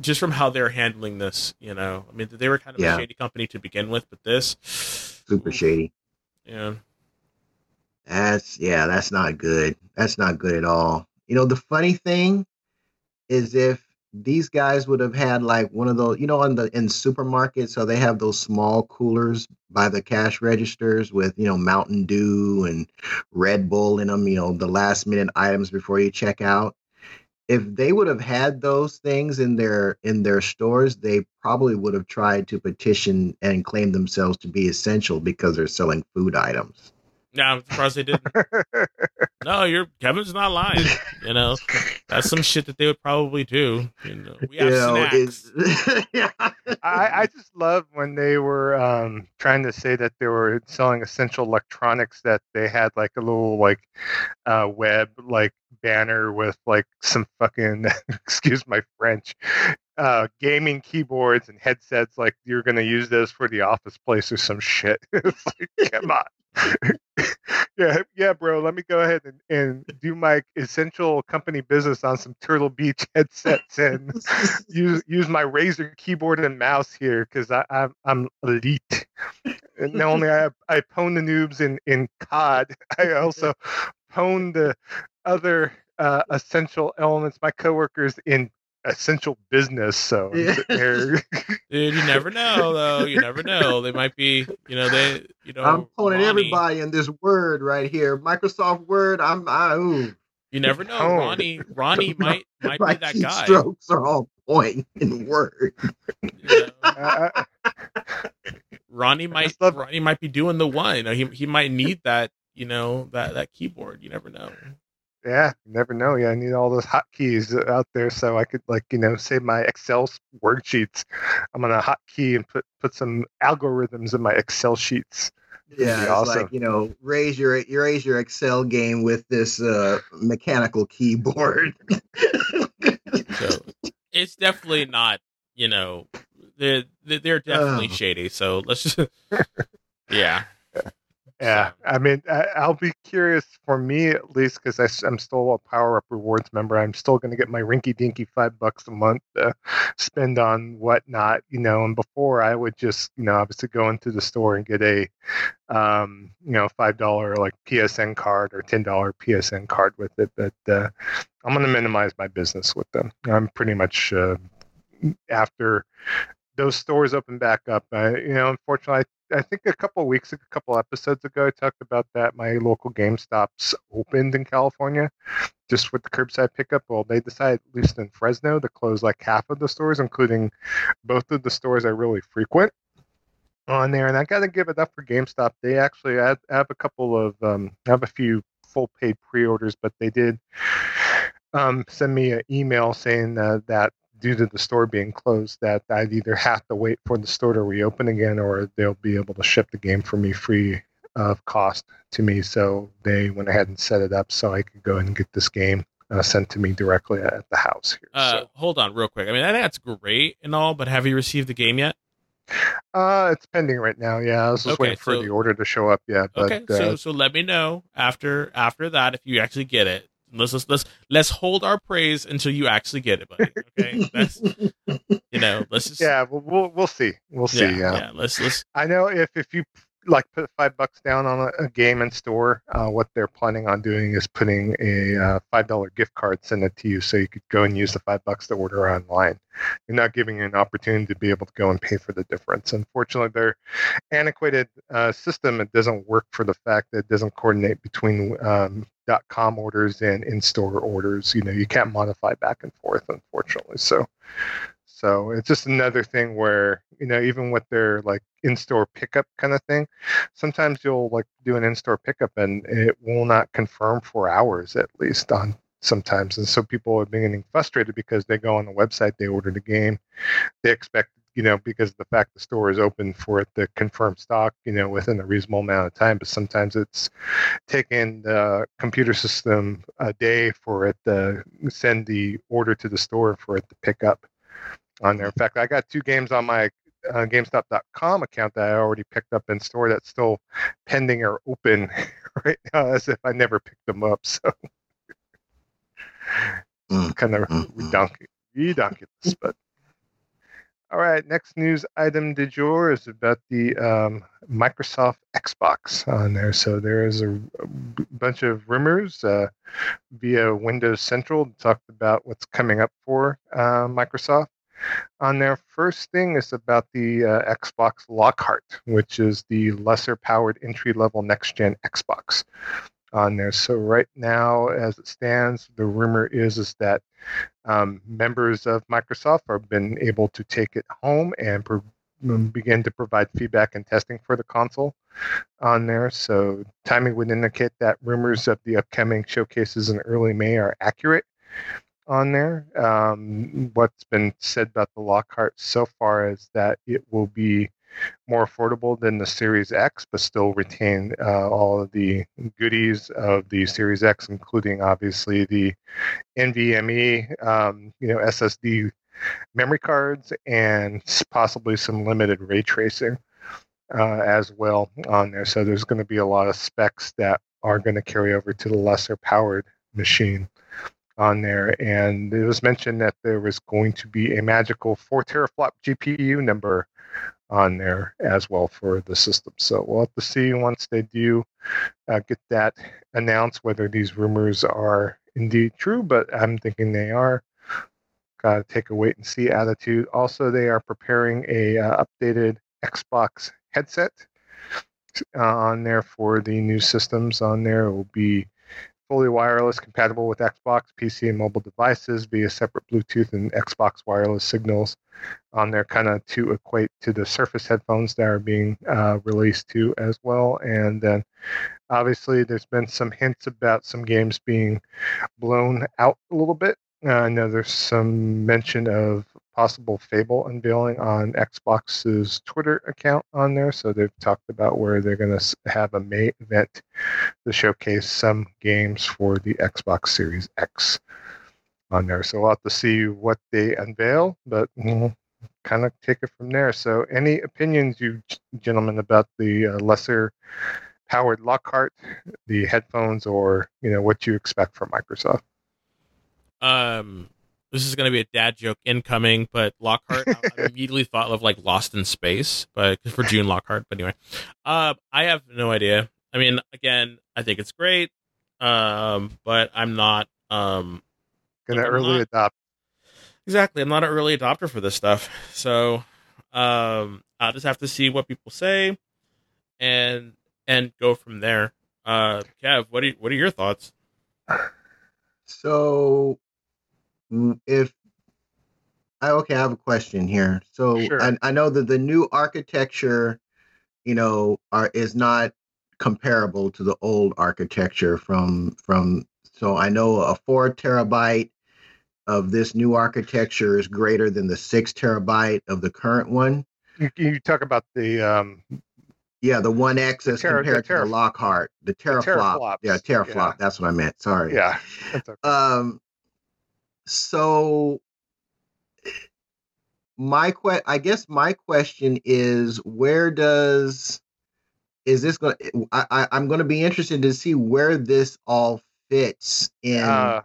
just from how they're handling this, you know, I mean, they were kind of yeah. a shady company to begin with, but this super shady. Yeah. That's yeah, that's not good. That's not good at all. You know, the funny thing is if these guys would have had like one of those, you know, in the in supermarkets, so they have those small coolers by the cash registers with, you know, Mountain Dew and Red Bull in them, you know, the last minute items before you check out. If they would have had those things in their in their stores, they probably would have tried to petition and claim themselves to be essential because they're selling food items. Yeah, I'm surprised they didn't. [LAUGHS] no, you're Kevin's not lying. You know, [LAUGHS] that's some shit that they would probably do. You know, we have you know, snacks. [LAUGHS] I, I just love when they were um, trying to say that they were selling essential electronics. That they had like a little like uh, web like banner with like some fucking [LAUGHS] excuse my French uh, gaming keyboards and headsets like you're going to use this for the office place or some shit. [LAUGHS] it's like, come on. [LAUGHS] yeah, yeah, bro. Let me go ahead and, and do my essential company business on some Turtle Beach [LAUGHS] headsets and use use my Razer keyboard and mouse here because I'm I'm elite. Not only I I pwn the noobs in in COD, [LAUGHS] I also pwn the other uh, essential elements. My coworkers in essential business. So yeah. [LAUGHS] dude, you never know though. You never know. They might be, you know, they, you know. I'm pulling everybody in this word right here, Microsoft Word. I'm, I, ooh. You never know. Oh. Ronnie, Ronnie [LAUGHS] might might be that guy. Strokes are all point in Word. You know? Ronnie [LAUGHS] might love- Ronnie might be doing the one. You know, he he might need that. You know that that keyboard. You never know. Yeah, you never know. Yeah, I need all those hotkeys out there so I could like you know save my Excel worksheets. I'm gonna hotkey and put put some algorithms in my Excel sheets. Yeah, it's awesome. like you know, raise your raise your Excel game with this uh, mechanical keyboard. so it's definitely not. You know, they're they're definitely oh. shady. So let's just [LAUGHS] Yeah. Yeah, I mean, I, will be curious for me at least because I'm still a Power Up Rewards member. I'm still going to get my rinky dinky five bucks a month to spend on whatnot, you know. And before I would just, you know, obviously go into the store and get a, um, you know, five dollar like PSN card or ten dollar PSN card with it. But uh, I'm going to minimize my business with them. I'm pretty much uh, after those stores open back up. Uh, you know, unfortunately, I think a couple weeks, a couple episodes ago, I talked about that my local GameStops opened in California, just with the curbside pickup. Well, they decided, at least in Fresno, to close like half of the stores, including both of the stores I really frequent on there. And I got to give it up for GameStop. They actually have, have a couple of, um, have a few full paid pre-orders, but they did um, send me an email saying uh, that due to the store being closed that I'd either have to wait for the store to reopen again or they'll be able to ship the game for me free of cost to me. So they went ahead and set it up so I could go and get this game uh, sent to me directly at the house here. Uh, so. Hold on, real quick. I mean, that's great and all, but have you received the game yet? Uh, it's pending right now. Yeah, I was just okay, waiting for so, the order to show up. Yeah. But, okay, so uh, so let me know after after that if you actually get it. Let's let's let's, let's hold our praise until you actually get it, buddy. Okay, [LAUGHS] that's you know. Let's just yeah. We'll we'll, we'll see. We'll see. Yeah, yeah. yeah. Let's let's. I know if if you like put five bucks down on a, a game in store, uh, what they're planning on doing is putting a uh, five dollar gift card, send it to you, so you could go and use the five bucks to order online. You're not giving you an opportunity to be able to go and pay for the difference. Unfortunately, their antiquated uh, system it doesn't work for the fact that it doesn't coordinate between um, .com orders and in-store orders. You know, you can't modify back and forth, unfortunately. So so it's just another thing where, you know, even with their like in store pickup kind of thing, sometimes you'll like do an in store pickup and it will not confirm for hours at least on sometimes. And so people are beginning frustrated because they go on the website, they order the game, they expect, you know, because of the fact the store is open for it to confirm stock, you know, within a reasonable amount of time. But sometimes it's taking the computer system a day for it to send the order to the store for it to pick up on there. In fact, I got two games on my uh, GameStop.com account that I already picked up in store that's still pending or open [LAUGHS] right now, as if I never picked them up. So mm. kind of mm-hmm. redonkulous, but. All right, next news item de jour is about the um, Microsoft Xbox on there. So there is a, a bunch of rumors uh, via Windows Central talked about what's coming up for uh, Microsoft on their first thing is about the uh, Xbox Lockhart, which is the lesser powered entry level next gen Xbox on there. So right now, as it stands, the rumor is is that um, members of Microsoft have been able to take it home and pro- um, begin to provide feedback and testing for the console on there. So timing would indicate that rumors of the upcoming showcases in early May are accurate on there. Um, what's been said about the Lockhart so far is that it will be more affordable than the Series X, but still retain uh, all of the goodies of the Series X, including obviously the NVMe, um, you know, SSD memory cards, and possibly some limited ray tracing uh, as well on there. So there's going to be a lot of specs that are going to carry over to the lesser powered machine on there, and it was mentioned that there was going to be a magical four teraflop GPU number on there as well for the system. So we'll have to see once they do uh, get that announced whether these rumors are indeed true, but I'm thinking they are. Got to take a wait and see attitude. Also, they are preparing a uh, updated Xbox headset uh, on there for the new systems. On there it will be fully wireless, compatible with Xbox, PC, and mobile devices via separate Bluetooth and Xbox wireless signals on there, kind of to equate to the Surface headphones that are being uh, released too as well. And then obviously, there's been some hints about some games being blown out a little bit. Uh, I know there's some mention of possible Fable unveiling on Xbox's Twitter account on there. So they've talked about where they're going to have a May event to showcase some games for the Xbox Series X on there. So we'll have to see what they unveil, but kind of take it from there. So, any opinions, you gentlemen, about the uh, lesser powered Lockhart, the headphones, or you know what you expect from Microsoft? Um, this is going to be a dad joke incoming, but Lockhart, I immediately thought of like Lost in Space, but for June Lockhart. But anyway, uh, I have no idea. I mean, again, I think it's great, um, but I'm not um, gonna early not, adopt. Exactly, I'm not an early adopter for this stuff, so um, I'll just have to see what people say, and and go from there. Uh, Kev, what are what are your thoughts? So if I okay, I have a question here. So sure. I, I know that the new architecture, you know, are is not comparable to the old architecture from from. So I know a four terabyte of this new architecture is greater than the six terabyte of the current one. You, you talk about the um, yeah, the one X as ter- compared the to the Lockhart, the teraflop. The yeah, teraflop. Yeah. That's what I meant. Sorry. Yeah. Okay. Um, so my que- I guess my question is where does is this going to I, I am going to be interested to see where this all fits in uh,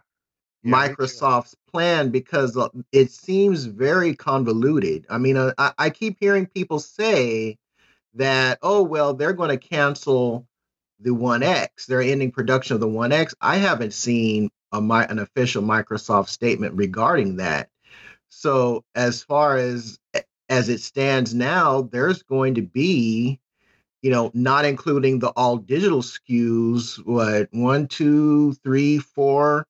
yeah, Microsoft's plan because uh, it seems very convoluted. I mean, uh, I, I keep hearing people say that oh well they're going to cancel the One X. They're ending production of the One X. I haven't seen a, an official Microsoft statement regarding that. So as far as as it stands now, there's going to be, you know, not including the all digital SKUs, what one, two, three, four,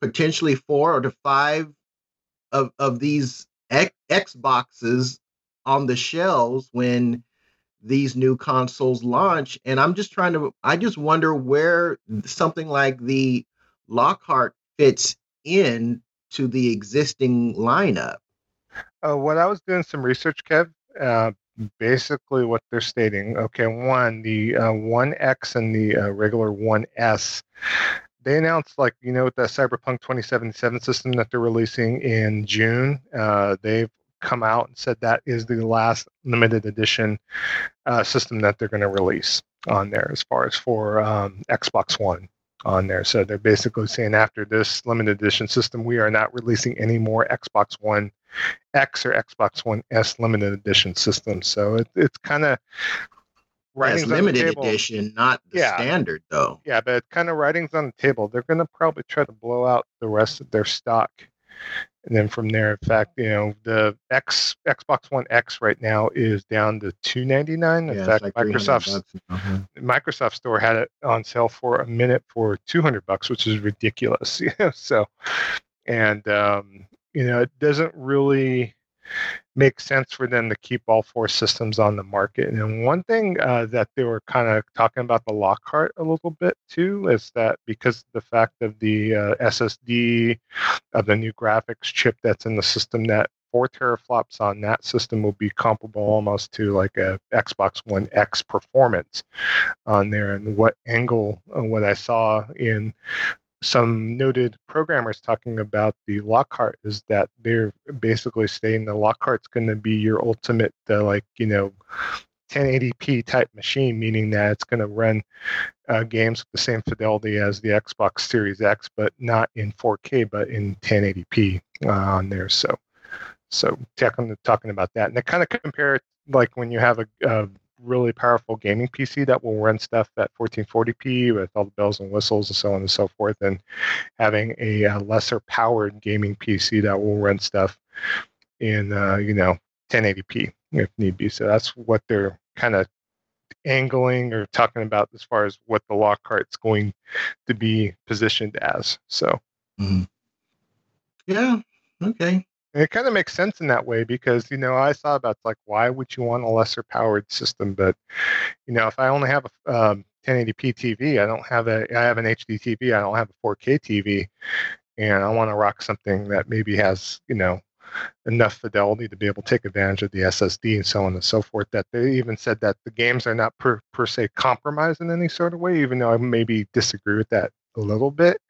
potentially four or to five of of these X, Xboxes on the shelves when these new consoles launch and i'm just trying to i just wonder where something like the Lockhart fits in to the existing lineup. Uh, when I was doing some research, Kev, uh, basically what they're stating, okay, one, the uh, 1X and the uh, regular 1S, they announced, like, you know, the Cyberpunk 2077 system that they're releasing in June. Uh, they've come out and said that is the last limited edition uh, system that they're going to release on there as far as for um, Xbox One on there. So they're basically saying after this limited edition system, we are not releasing any more Xbox One X or Xbox One S limited edition systems. So it, it's kind of Writing's limited edition, not the yeah. standard though. Yeah, but kind of writings on the table. They're going to probably try to blow out the rest of their stock and then from there, in fact, you know, the X Xbox One X right now is down to two ninety nine. In yeah, fact, like Microsoft's uh-huh. Microsoft Store had it on sale for a minute for two hundred bucks, which is ridiculous. [LAUGHS] so, and um, you know, it doesn't really makes sense for them to keep all four systems on the market. And one thing uh, that they were kind of talking about the Lockhart a little bit too is that because the fact of the uh, SSD of the new graphics chip that's in the system, that four teraflops on that system will be comparable almost to like a Xbox One X performance on there. And what angle, uh, what I saw in some noted programmers talking about the Lockhart is that they're basically saying the Lockhart's going to be your ultimate, uh, like, you know, 1080p type machine, meaning that it's going to run uh, games with the same fidelity as the Xbox Series X, but not in 4K, but in 1080p uh, on there. So, so talking talking about that, and they kind of compare it like when you have a, a really powerful gaming PC that will run stuff at 1440p with all the bells and whistles and so on and so forth, and having a, a lesser powered gaming PC that will run stuff in uh, you know 1080p if need be. So that's what they're kind of angling or talking about as far as what the Lockhart's going to be positioned as. So, mm-hmm. yeah, okay. And it kind of makes sense in that way because, you know, I thought about like, why would you want a lesser powered system? But, you know, if I only have a um, 1080p TV, I don't have a, I have an HD TV, I don't have a 4K TV, and I want to rock something that maybe has, you know, enough fidelity to be able to take advantage of the SSD and so on and so forth. That they even said that the games are not per, per se compromised in any sort of way, even though I maybe disagree with that a little bit,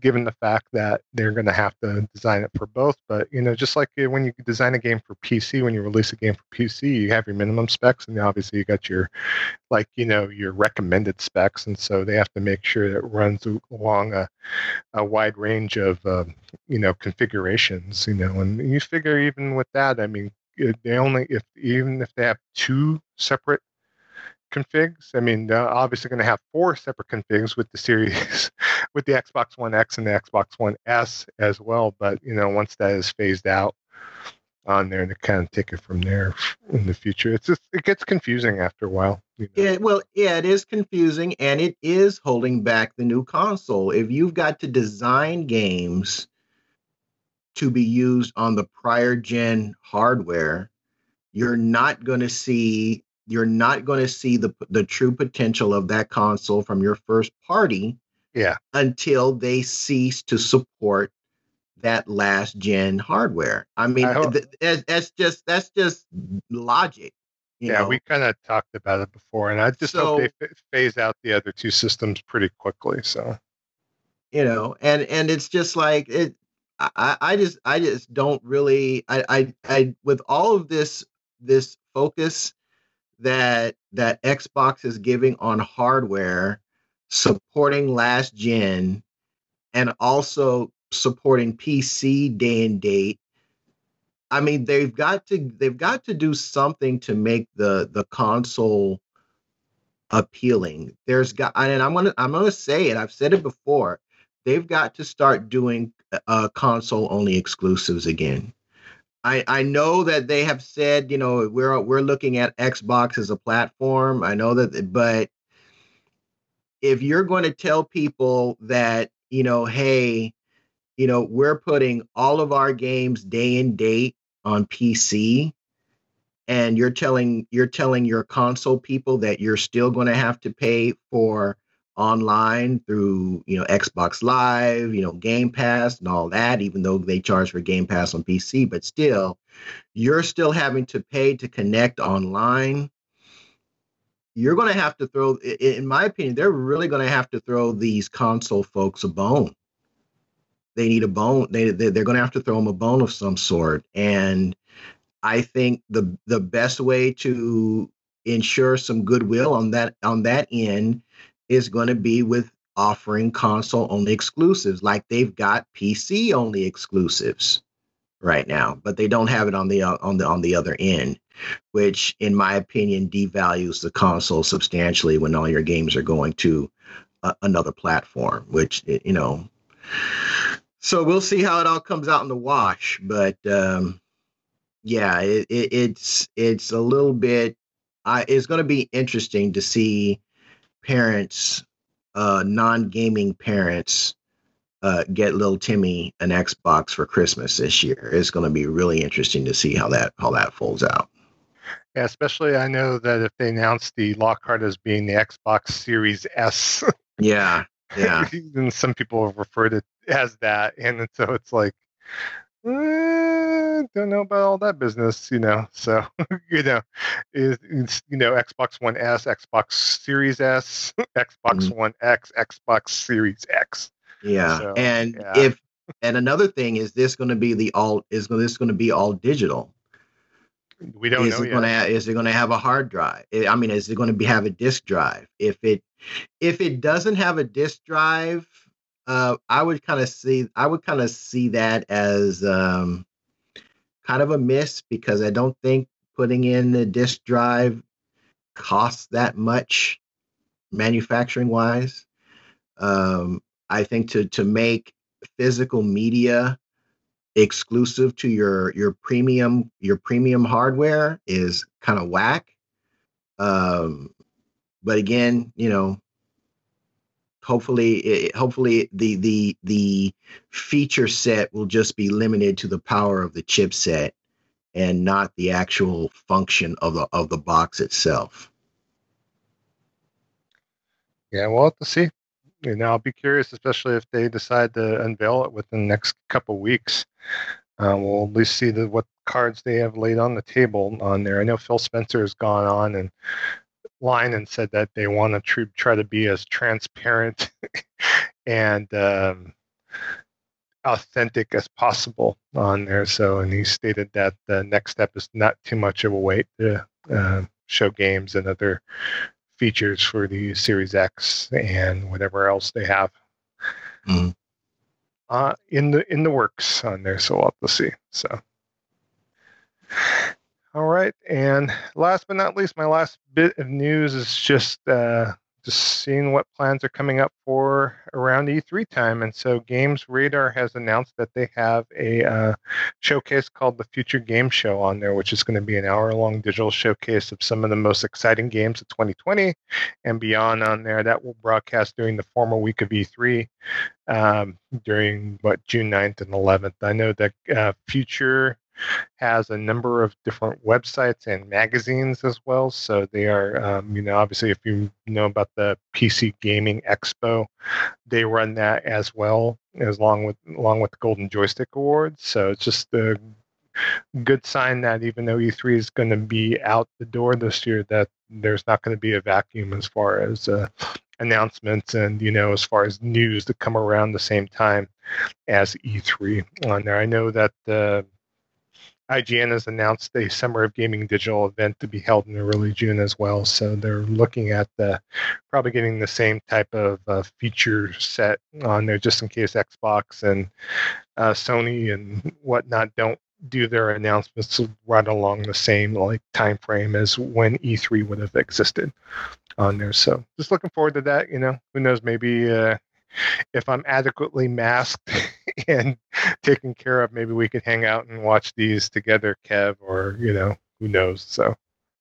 given the fact that they're going to have to design it for both. But you know, just like when you design a game for PC, when you release a game for PC, you have your minimum specs, and obviously you got your like you know your recommended specs, and so they have to make sure that it runs along a, a wide range of uh, you know configurations. You know, and you figure even with that, I mean, they only if even if they have two separate configs. I mean, they're obviously going to have four separate configs with the series, [LAUGHS] with the Xbox One X and the Xbox One S as well. But you know, once that is phased out on there, to kind of take it from there in the future, it's just it gets confusing after a while. You know? Yeah, well, yeah, it is confusing, and it is holding back the new console. If you've got to design games to be used on the prior gen hardware, you're not going to see you're not going to see the the true potential of that console from your first party yeah. until they cease to support that last gen hardware. I mean I th- that's just that's just logic yeah know? we kind of talked about it before and i just so, hope they f- phase out the other two systems pretty quickly so. You know and and it's just like it I, I just I just don't really I, I I with all of this this focus that that Xbox is giving on hardware, supporting last gen, and also supporting PC day and date. I mean, they've got to they've got to do something to make the the console appealing. There's got and I'm gonna I'm gonna say it. I've said it before. They've got to start doing uh, console only exclusives again. I, I know that they have said, you know, we're we're looking at Xbox as a platform. I know that, but if you're going to tell people that, you know, hey, you know, we're putting all of our games day and date on PC, and you're telling you're telling your console people that you're still going to have to pay for online through you know Xbox Live, you know Game Pass and all that. Even though they charge for Game Pass on PC, but still, you're still having to pay to connect online. You're going to have to throw, in my opinion, they're really going to have to throw these console folks a bone. They need a bone. They they're going to have to throw them a bone of some sort, and I think the the best way to ensure some goodwill on that on that end is going to be with offering console only exclusives like they've got PC only exclusives right now but they don't have it on the uh, on the on the other end which in my opinion devalues the console substantially when all your games are going to uh, another platform which you know. So we'll see how it all comes out in the wash but um yeah it, it, it's it's a little bit I, it's going to be interesting to see parents, uh, non-gaming parents, uh, get little Timmy an Xbox for Christmas this year. It's going to be really interesting to see how that how that folds out. Yeah, especially I know that if they announce the Lockhart as being the Xbox Series S. [LAUGHS] yeah, yeah. and some people have referred it as that, and so it's like, eh, don't know about all that business, you know. So, [LAUGHS] you know, is you know Xbox One S, Xbox Series S, [LAUGHS] Xbox mm-hmm. One X, Xbox Series X. Yeah, so, and yeah. if and another thing is this going to be the all is this going to be all digital? We don't is know. It gonna have, is it going to have a hard drive? I mean, is it going to be have a disk drive? If it if it doesn't have a disk drive, uh, I would kind of see I would kind of see that as um, kind of a miss because I don't think putting in the disk drive costs that much manufacturing wise. Um, I think to to make physical media exclusive to your your premium your premium hardware is kind of whack. Um, but again, you know, hopefully it, hopefully the the the feature set will just be limited to the power of the chipset and not the actual function of the of the box itself. Yeah we'll have to see. And i'll be curious especially if they decide to unveil it within the next couple weeks. Uh, we'll at least see the, what cards they have laid on the table on there. I know phil spencer has gone on and line and said that they want to tr- try to be as transparent [LAUGHS] and um, authentic as possible on there. So, and he stated that the next step is not too much of a wait to uh, show games and other features for the Series X and whatever else they have mm. uh, in the in the works on there. So we'll have to see. So. All right, and last but not least, my last bit of news is just uh, just seeing what plans are coming up for around E3 time. And so, Games Radar has announced that they have a uh, showcase called the Future Game Show on there, which is going to be an hour long digital showcase of some of the most exciting games of 2020 and beyond on there. That will broadcast during the formal week of E3 um, during what June 9th and 11th. I know that uh, Future has a number of different websites and magazines as well. So they are, um, you know, obviously if you know about the PC Gaming Expo, they run that as well, as long with along with the Golden Joystick Awards. So it's just a good sign that even though E3 is going to be out the door this year, that there's not going to be a vacuum as far as uh, announcements and you know as far as news to come around the same time as E3 on there. I know that uh, IGN has announced a Summer of Gaming digital event to be held in early June as well. So they're looking at the, probably getting the same type of uh, feature set on there just in case Xbox and uh, Sony and whatnot don't do their announcements right along the same like time frame as when E3 would have existed on there. So just looking forward to that. You know, who knows? Maybe uh, if I'm adequately masked [LAUGHS] and taken care of, maybe we could hang out and watch these together, Kev, or you know, who knows? So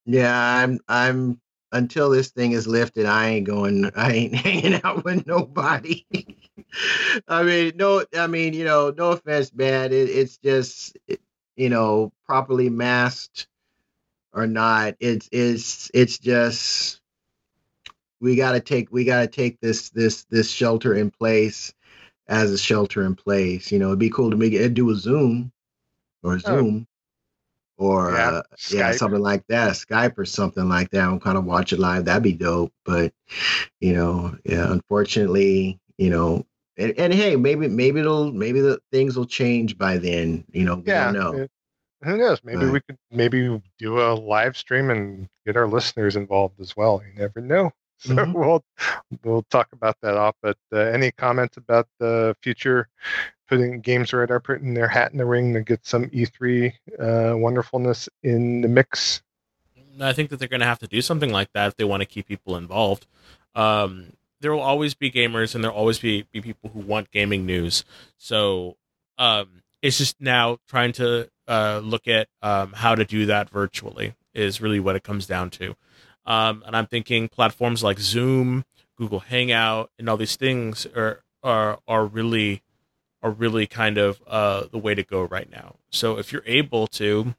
yeah, I'm I'm until this thing is lifted, I ain't going. [LAUGHS] I ain't hanging out with nobody. [LAUGHS] I mean, no. I mean, you know, no offense, man. It, it's just, you know, properly masked or not. It's it's it's just we got to take we got to take this this this shelter in place as a shelter in place. You know, it'd be cool to make it do a Zoom or oh. Zoom oh. or yeah, uh, yeah, something like that, Skype or something like that. I'm kind of watch it live. That'd be dope. But you know, yeah, unfortunately, you know, and, and hey, maybe maybe it'll maybe the things will change by then. You know, yeah, know. It, who knows? Maybe we could maybe do a live stream and get our listeners involved as well. You never know. [LAUGHS] So mm-hmm. we'll we'll talk about that off. But uh, any comments about the future putting Games Radar putting their hat in the ring to get some E3 uh, wonderfulness in the mix? I think that they're going to have to do something like that if they want to keep people involved. Um, there will always be gamers, and there will always be, be people who want gaming news. So um, it's just now trying to uh, look at um, how to do that virtually is really what it comes down to. Um, and I'm thinking platforms like Zoom, Google Hangout, and all these things are are are really are really kind of uh, the way to go right now. So if you're able to,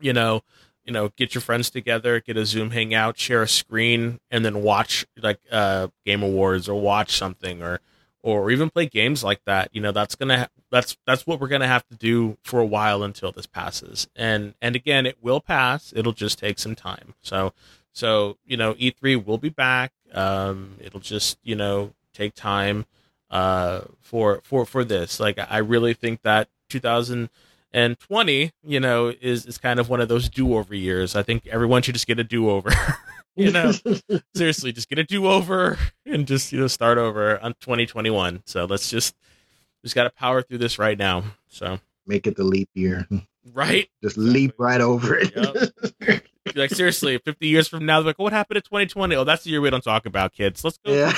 you know, you know, get your friends together, get a Zoom hangout, share a screen, and then watch like uh, Game Awards or watch something or or even play games like that. You know, that's gonna ha- that's that's what we're gonna have to do for a while until this passes. And and again, it will pass. It'll just take some time. So so you know, E3 will be back. Um, it'll just you know take time uh, for for for this. Like I really think that 2020, you know, is is kind of one of those do over years. I think everyone should just get a do over. [LAUGHS] you know, [LAUGHS] seriously, just get a do over and just you know start over on 2021. So let's just just got to power through this right now. So make it the leap year, right? Just leap right over it. Yep. like seriously, 50 years from now, like, what happened in 2020? Oh, that's the year we don't talk about, kids. Let's go. Yeah.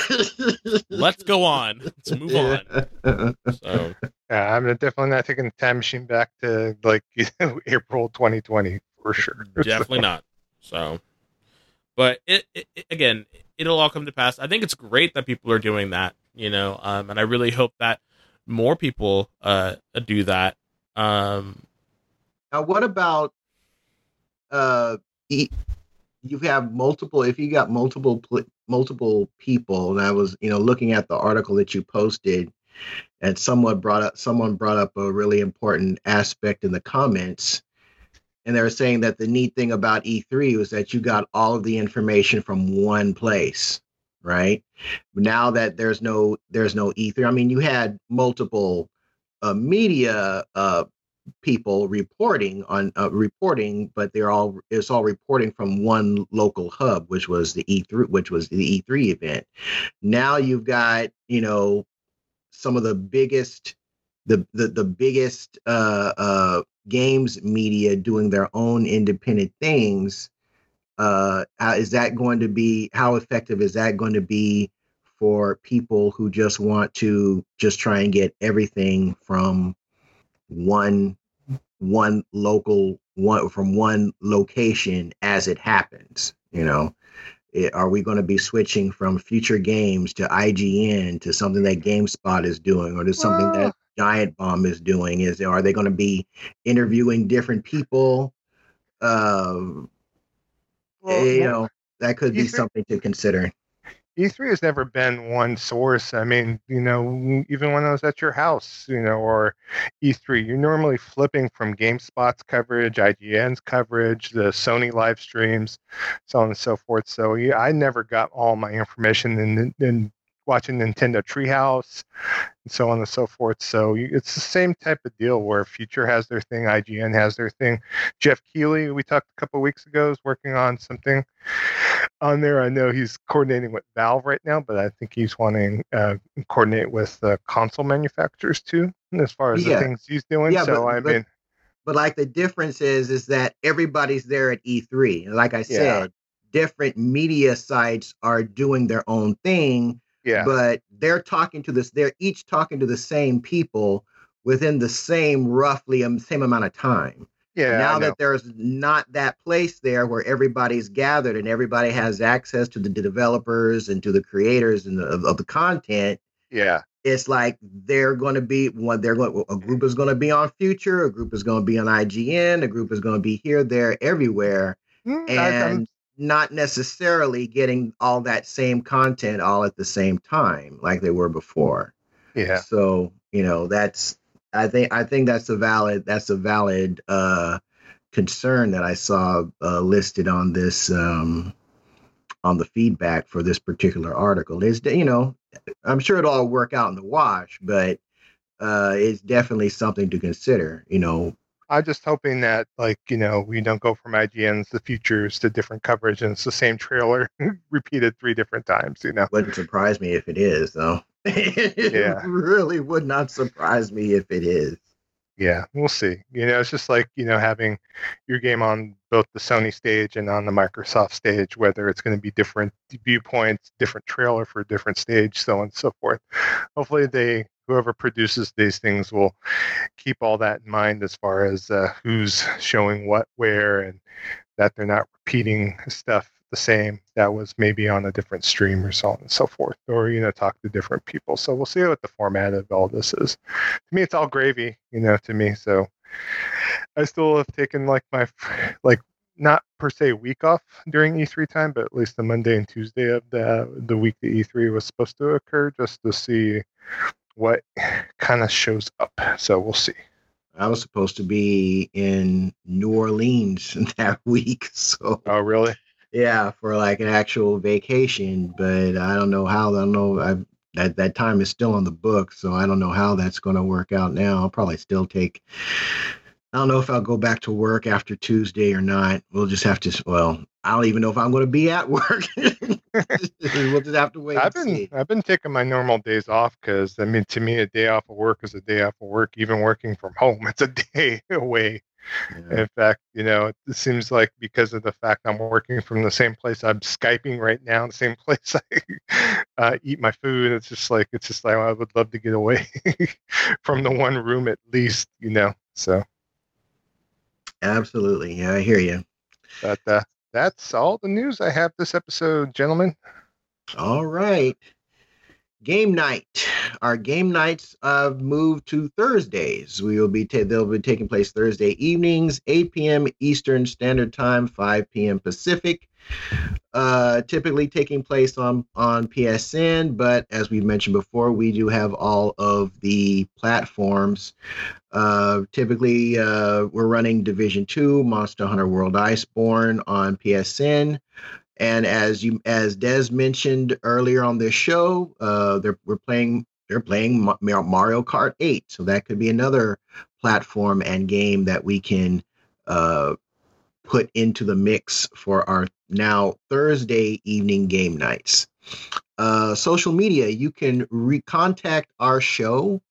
Let's go on. Let's move yeah. on. So. Yeah, I'm definitely not taking the time machine back to like you [LAUGHS] know, April 2020 for sure. Definitely so. not. So, but it, it, it, again, it'll all come to pass. I think it's great that people are doing that, you know, um, and I really hope that more people uh, do that. Um, now, what about uh, you have multiple if you got multiple multiple people and i was you know looking at the article that you posted and someone brought up someone brought up a really important aspect in the comments and they were saying that the neat thing about e3 was that you got all of the information from one place right? Now that there's no there's no E3. I mean, you had multiple uh, media uh, people reporting on uh, reporting, but they're all it's all reporting from one local hub, which was the E3, which was the E3 event. Now you've got you know some of the biggest the the, the biggest uh, uh, games media doing their own independent things. Uh, is that going to be how effective is that going to be for people who just want to just try and get everything from one one local one from one location as it happens you know it, are we going to be switching from future games to ign to something that gamespot is doing or to something that giant bomb is doing is are they going to be interviewing different people uh, well, you know that could be something to consider E3 has never been one source. I mean, you know, even when I was at your house, you know, or E3, you're normally flipping from GameSpot's coverage, IGN's coverage, the Sony live streams, so on and so forth. So yeah, I never got all my information in, in watching Nintendo Treehouse and so on and so forth. So it's the same type of deal where Future has their thing, IGN has their thing. Geoff Keighley, we talked a couple weeks ago, is working on something on there. I know he's coordinating with Valve right now, but I think he's wanting uh, coordinate with the console manufacturers too, as far as yeah. the things he's doing. Yeah, so but, I mean. But like the difference is, is that everybody's there at E3. Like I said, yeah. different media sites are doing their own thing yeah. But they're talking to this, they're each talking to the same people within the same roughly um, same amount of time. Yeah. Now that there's not that place there where everybody's gathered and everybody has access to the developers and to the creators and the, of, of the content. Yeah. It's like they're going to be one. They're going. A group is going to be on Future. A group is going to be on IGN. A group is going to be here, there, everywhere. Mm, and not necessarily getting all that same content all at the same time like they were before. Yeah. So, you know, that's I think I think that's a valid that's a valid uh concern that I saw uh, listed on this um on the feedback for this particular article. Is that you know, I'm sure it'll all work out in the wash, but uh it's definitely something to consider, you know, I'm just hoping that, like, you know, we don't go from IGN's the futures to different coverage and it's the same trailer [LAUGHS] repeated three different times, you know. Wouldn't surprise me if it is, though. [LAUGHS] it yeah. really would not surprise me if it is. Yeah, we'll see. You know, it's just like, you know, having your game on both the Sony stage and on the Microsoft stage, whether it's going to be different viewpoints, different trailer for a different stage, so on and so forth. Hopefully they whoever produces these things will keep all that in mind as far as uh, who's showing what where and that they're not repeating stuff the same that was maybe on a different stream or so on and so forth or you know talk to different people. So we'll see what the format of all this is. To me it's all gravy you know to me. So i still have taken like my like not per se week off during E3 time, but at least the Monday and Tuesday of the the week that E3 was supposed to occur, just to see what [SIGHS] kind of shows up. So we'll see. I was supposed to be in New Orleans [LAUGHS] that week. So Oh really? Yeah, for like an actual vacation, but I don't know how. I don't know. I that that time is still on the book, so I don't know how that's going to work out now. I'll probably still take I don't know if I'll go back to work after Tuesday or not. We'll just have to. Well, I don't even know if I'm going to be at work. [LAUGHS] we'll just have to wait. I've been see. I've been taking my normal days off because I mean, to me, a day off of work is a day off of work. Even working from home, it's a [LAUGHS] day away. Yeah. In fact, you know, it seems like because of the fact I'm working from the same place I'm skyping right now, the same [LAUGHS] place I uh, eat my food. It's just like it's just like I would love to get away from the one room at least, you know. So Absolutely. Yeah, I hear you. But uh, that's all the news I have this episode, gentlemen. All right. Game night. Our game nights have moved to Thursdays. We will be ta- they'll be taking place Thursday evenings, 8 p.m. Eastern Standard Time, 5 p.m. Pacific uh, typically taking place on on PSN, but as we've mentioned before, we do have all of the platforms. Uh, typically, uh, we're running Division Two, Monster Hunter World Iceborne on PSN. And as you as Des mentioned earlier on this show, uh, they're we're playing they're playing Mario Kart 8, so that could be another platform and game that we can uh, put into the mix for our now Thursday evening game nights. Uh, social media, you can recontact our show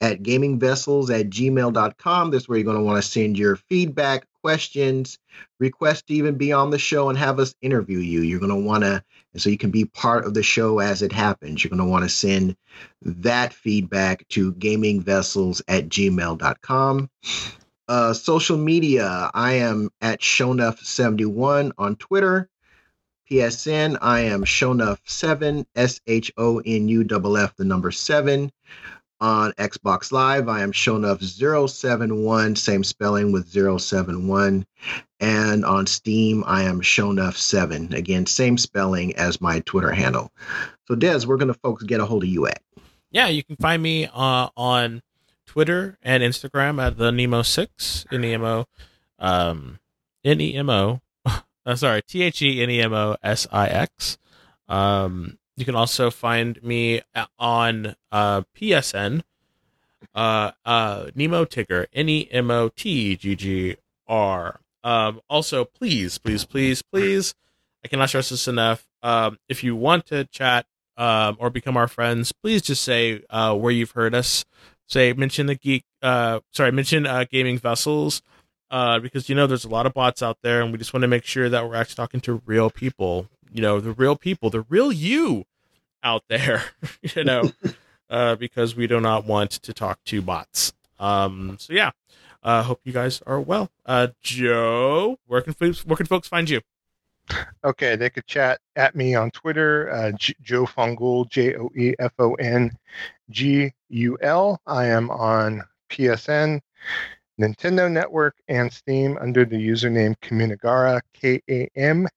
at gamingvessels at gmail.com. This is where you're going to want to send your feedback, questions, request to even be on the show and have us interview you. You're going to want to, and so you can be part of the show as it happens. You're going to want to send that feedback to gamingvessels at gmail.com. Uh, social media, I am at Shonuff71 on Twitter. PSN, I am Shonuff7, S H O N U F F, the number 7. On Xbox Live, I am Shonuff071, same spelling with 071. And on Steam, I am Shonuff7. Again, same spelling as my Twitter handle. So, Des, we're going to folks get a hold of you at. Yeah, you can find me uh, on Twitter and Instagram at the Nemo6, N-E-M-O, um, N-E-M-O, [LAUGHS] uh, sorry, T-H-E-N-E-M-O-S-I-X. Um, you can also find me on uh, PSN, uh, uh, Nemo Tigger, N E M O T G G R. Um, also, please, please, please, please, I cannot stress this enough. Um, if you want to chat um, or become our friends, please just say uh, where you've heard us. Say, mention the geek, uh, sorry, mention uh, gaming vessels uh, because you know there's a lot of bots out there, and we just want to make sure that we're actually talking to real people. You know, the real people, the real you out there. [LAUGHS] you know, [LAUGHS] uh, because we do not want to talk to bots. Um, so yeah, uh, hope you guys are well. Uh, Joe, where can folks where can folks find you? Okay, they could chat at me on Twitter, uh, J- Joe Fongul, J O E F O N G U L. I am on PSN Nintendo Network and Steam under the username Kamunagara, K A M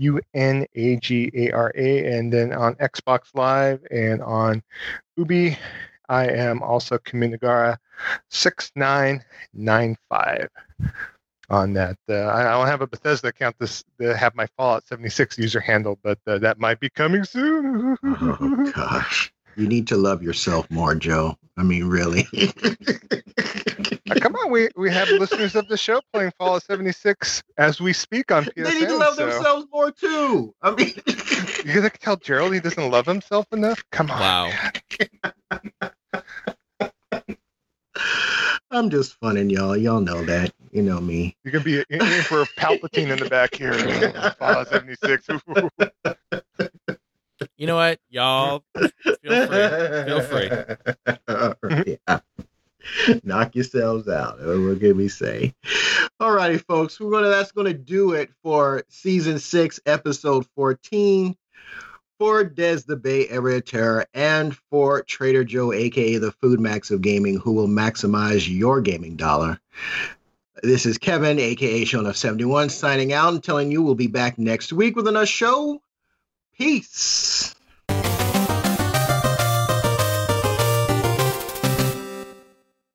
U N A G A R A. And then on Xbox Live and on Ubi, I am also Kamunagara 6995 on that. Uh, I don't have a Bethesda account to, to have my Fallout 76 user handle, but uh, that might be coming soon. [LAUGHS] oh, gosh. You need to love yourself more, Joe. I mean, really. [LAUGHS] Uh, come on, we, we have listeners of the show playing Fallout 76 as we speak on PSN. They need to love so. themselves more too. I mean, [LAUGHS] you gonna tell Gerald he doesn't love himself enough? Come on. Wow. [LAUGHS] I'm just funning y'all. Y'all know that. You know me. You're gonna be in, in for a Palpatine in the back here. Uh, Fallout 76. you know what, y'all? Feel free. Feel free. [LAUGHS] yeah. [LAUGHS] knock yourselves out. What can we say? All righty, folks. We're gonna that's gonna do it for season six, episode 14. For Des the Bay Area Terror and for Trader Joe, aka the Food Max of Gaming, who will maximize your gaming dollar. This is Kevin, aka Shonuff71, signing out and telling you we'll be back next week with another show. Peace.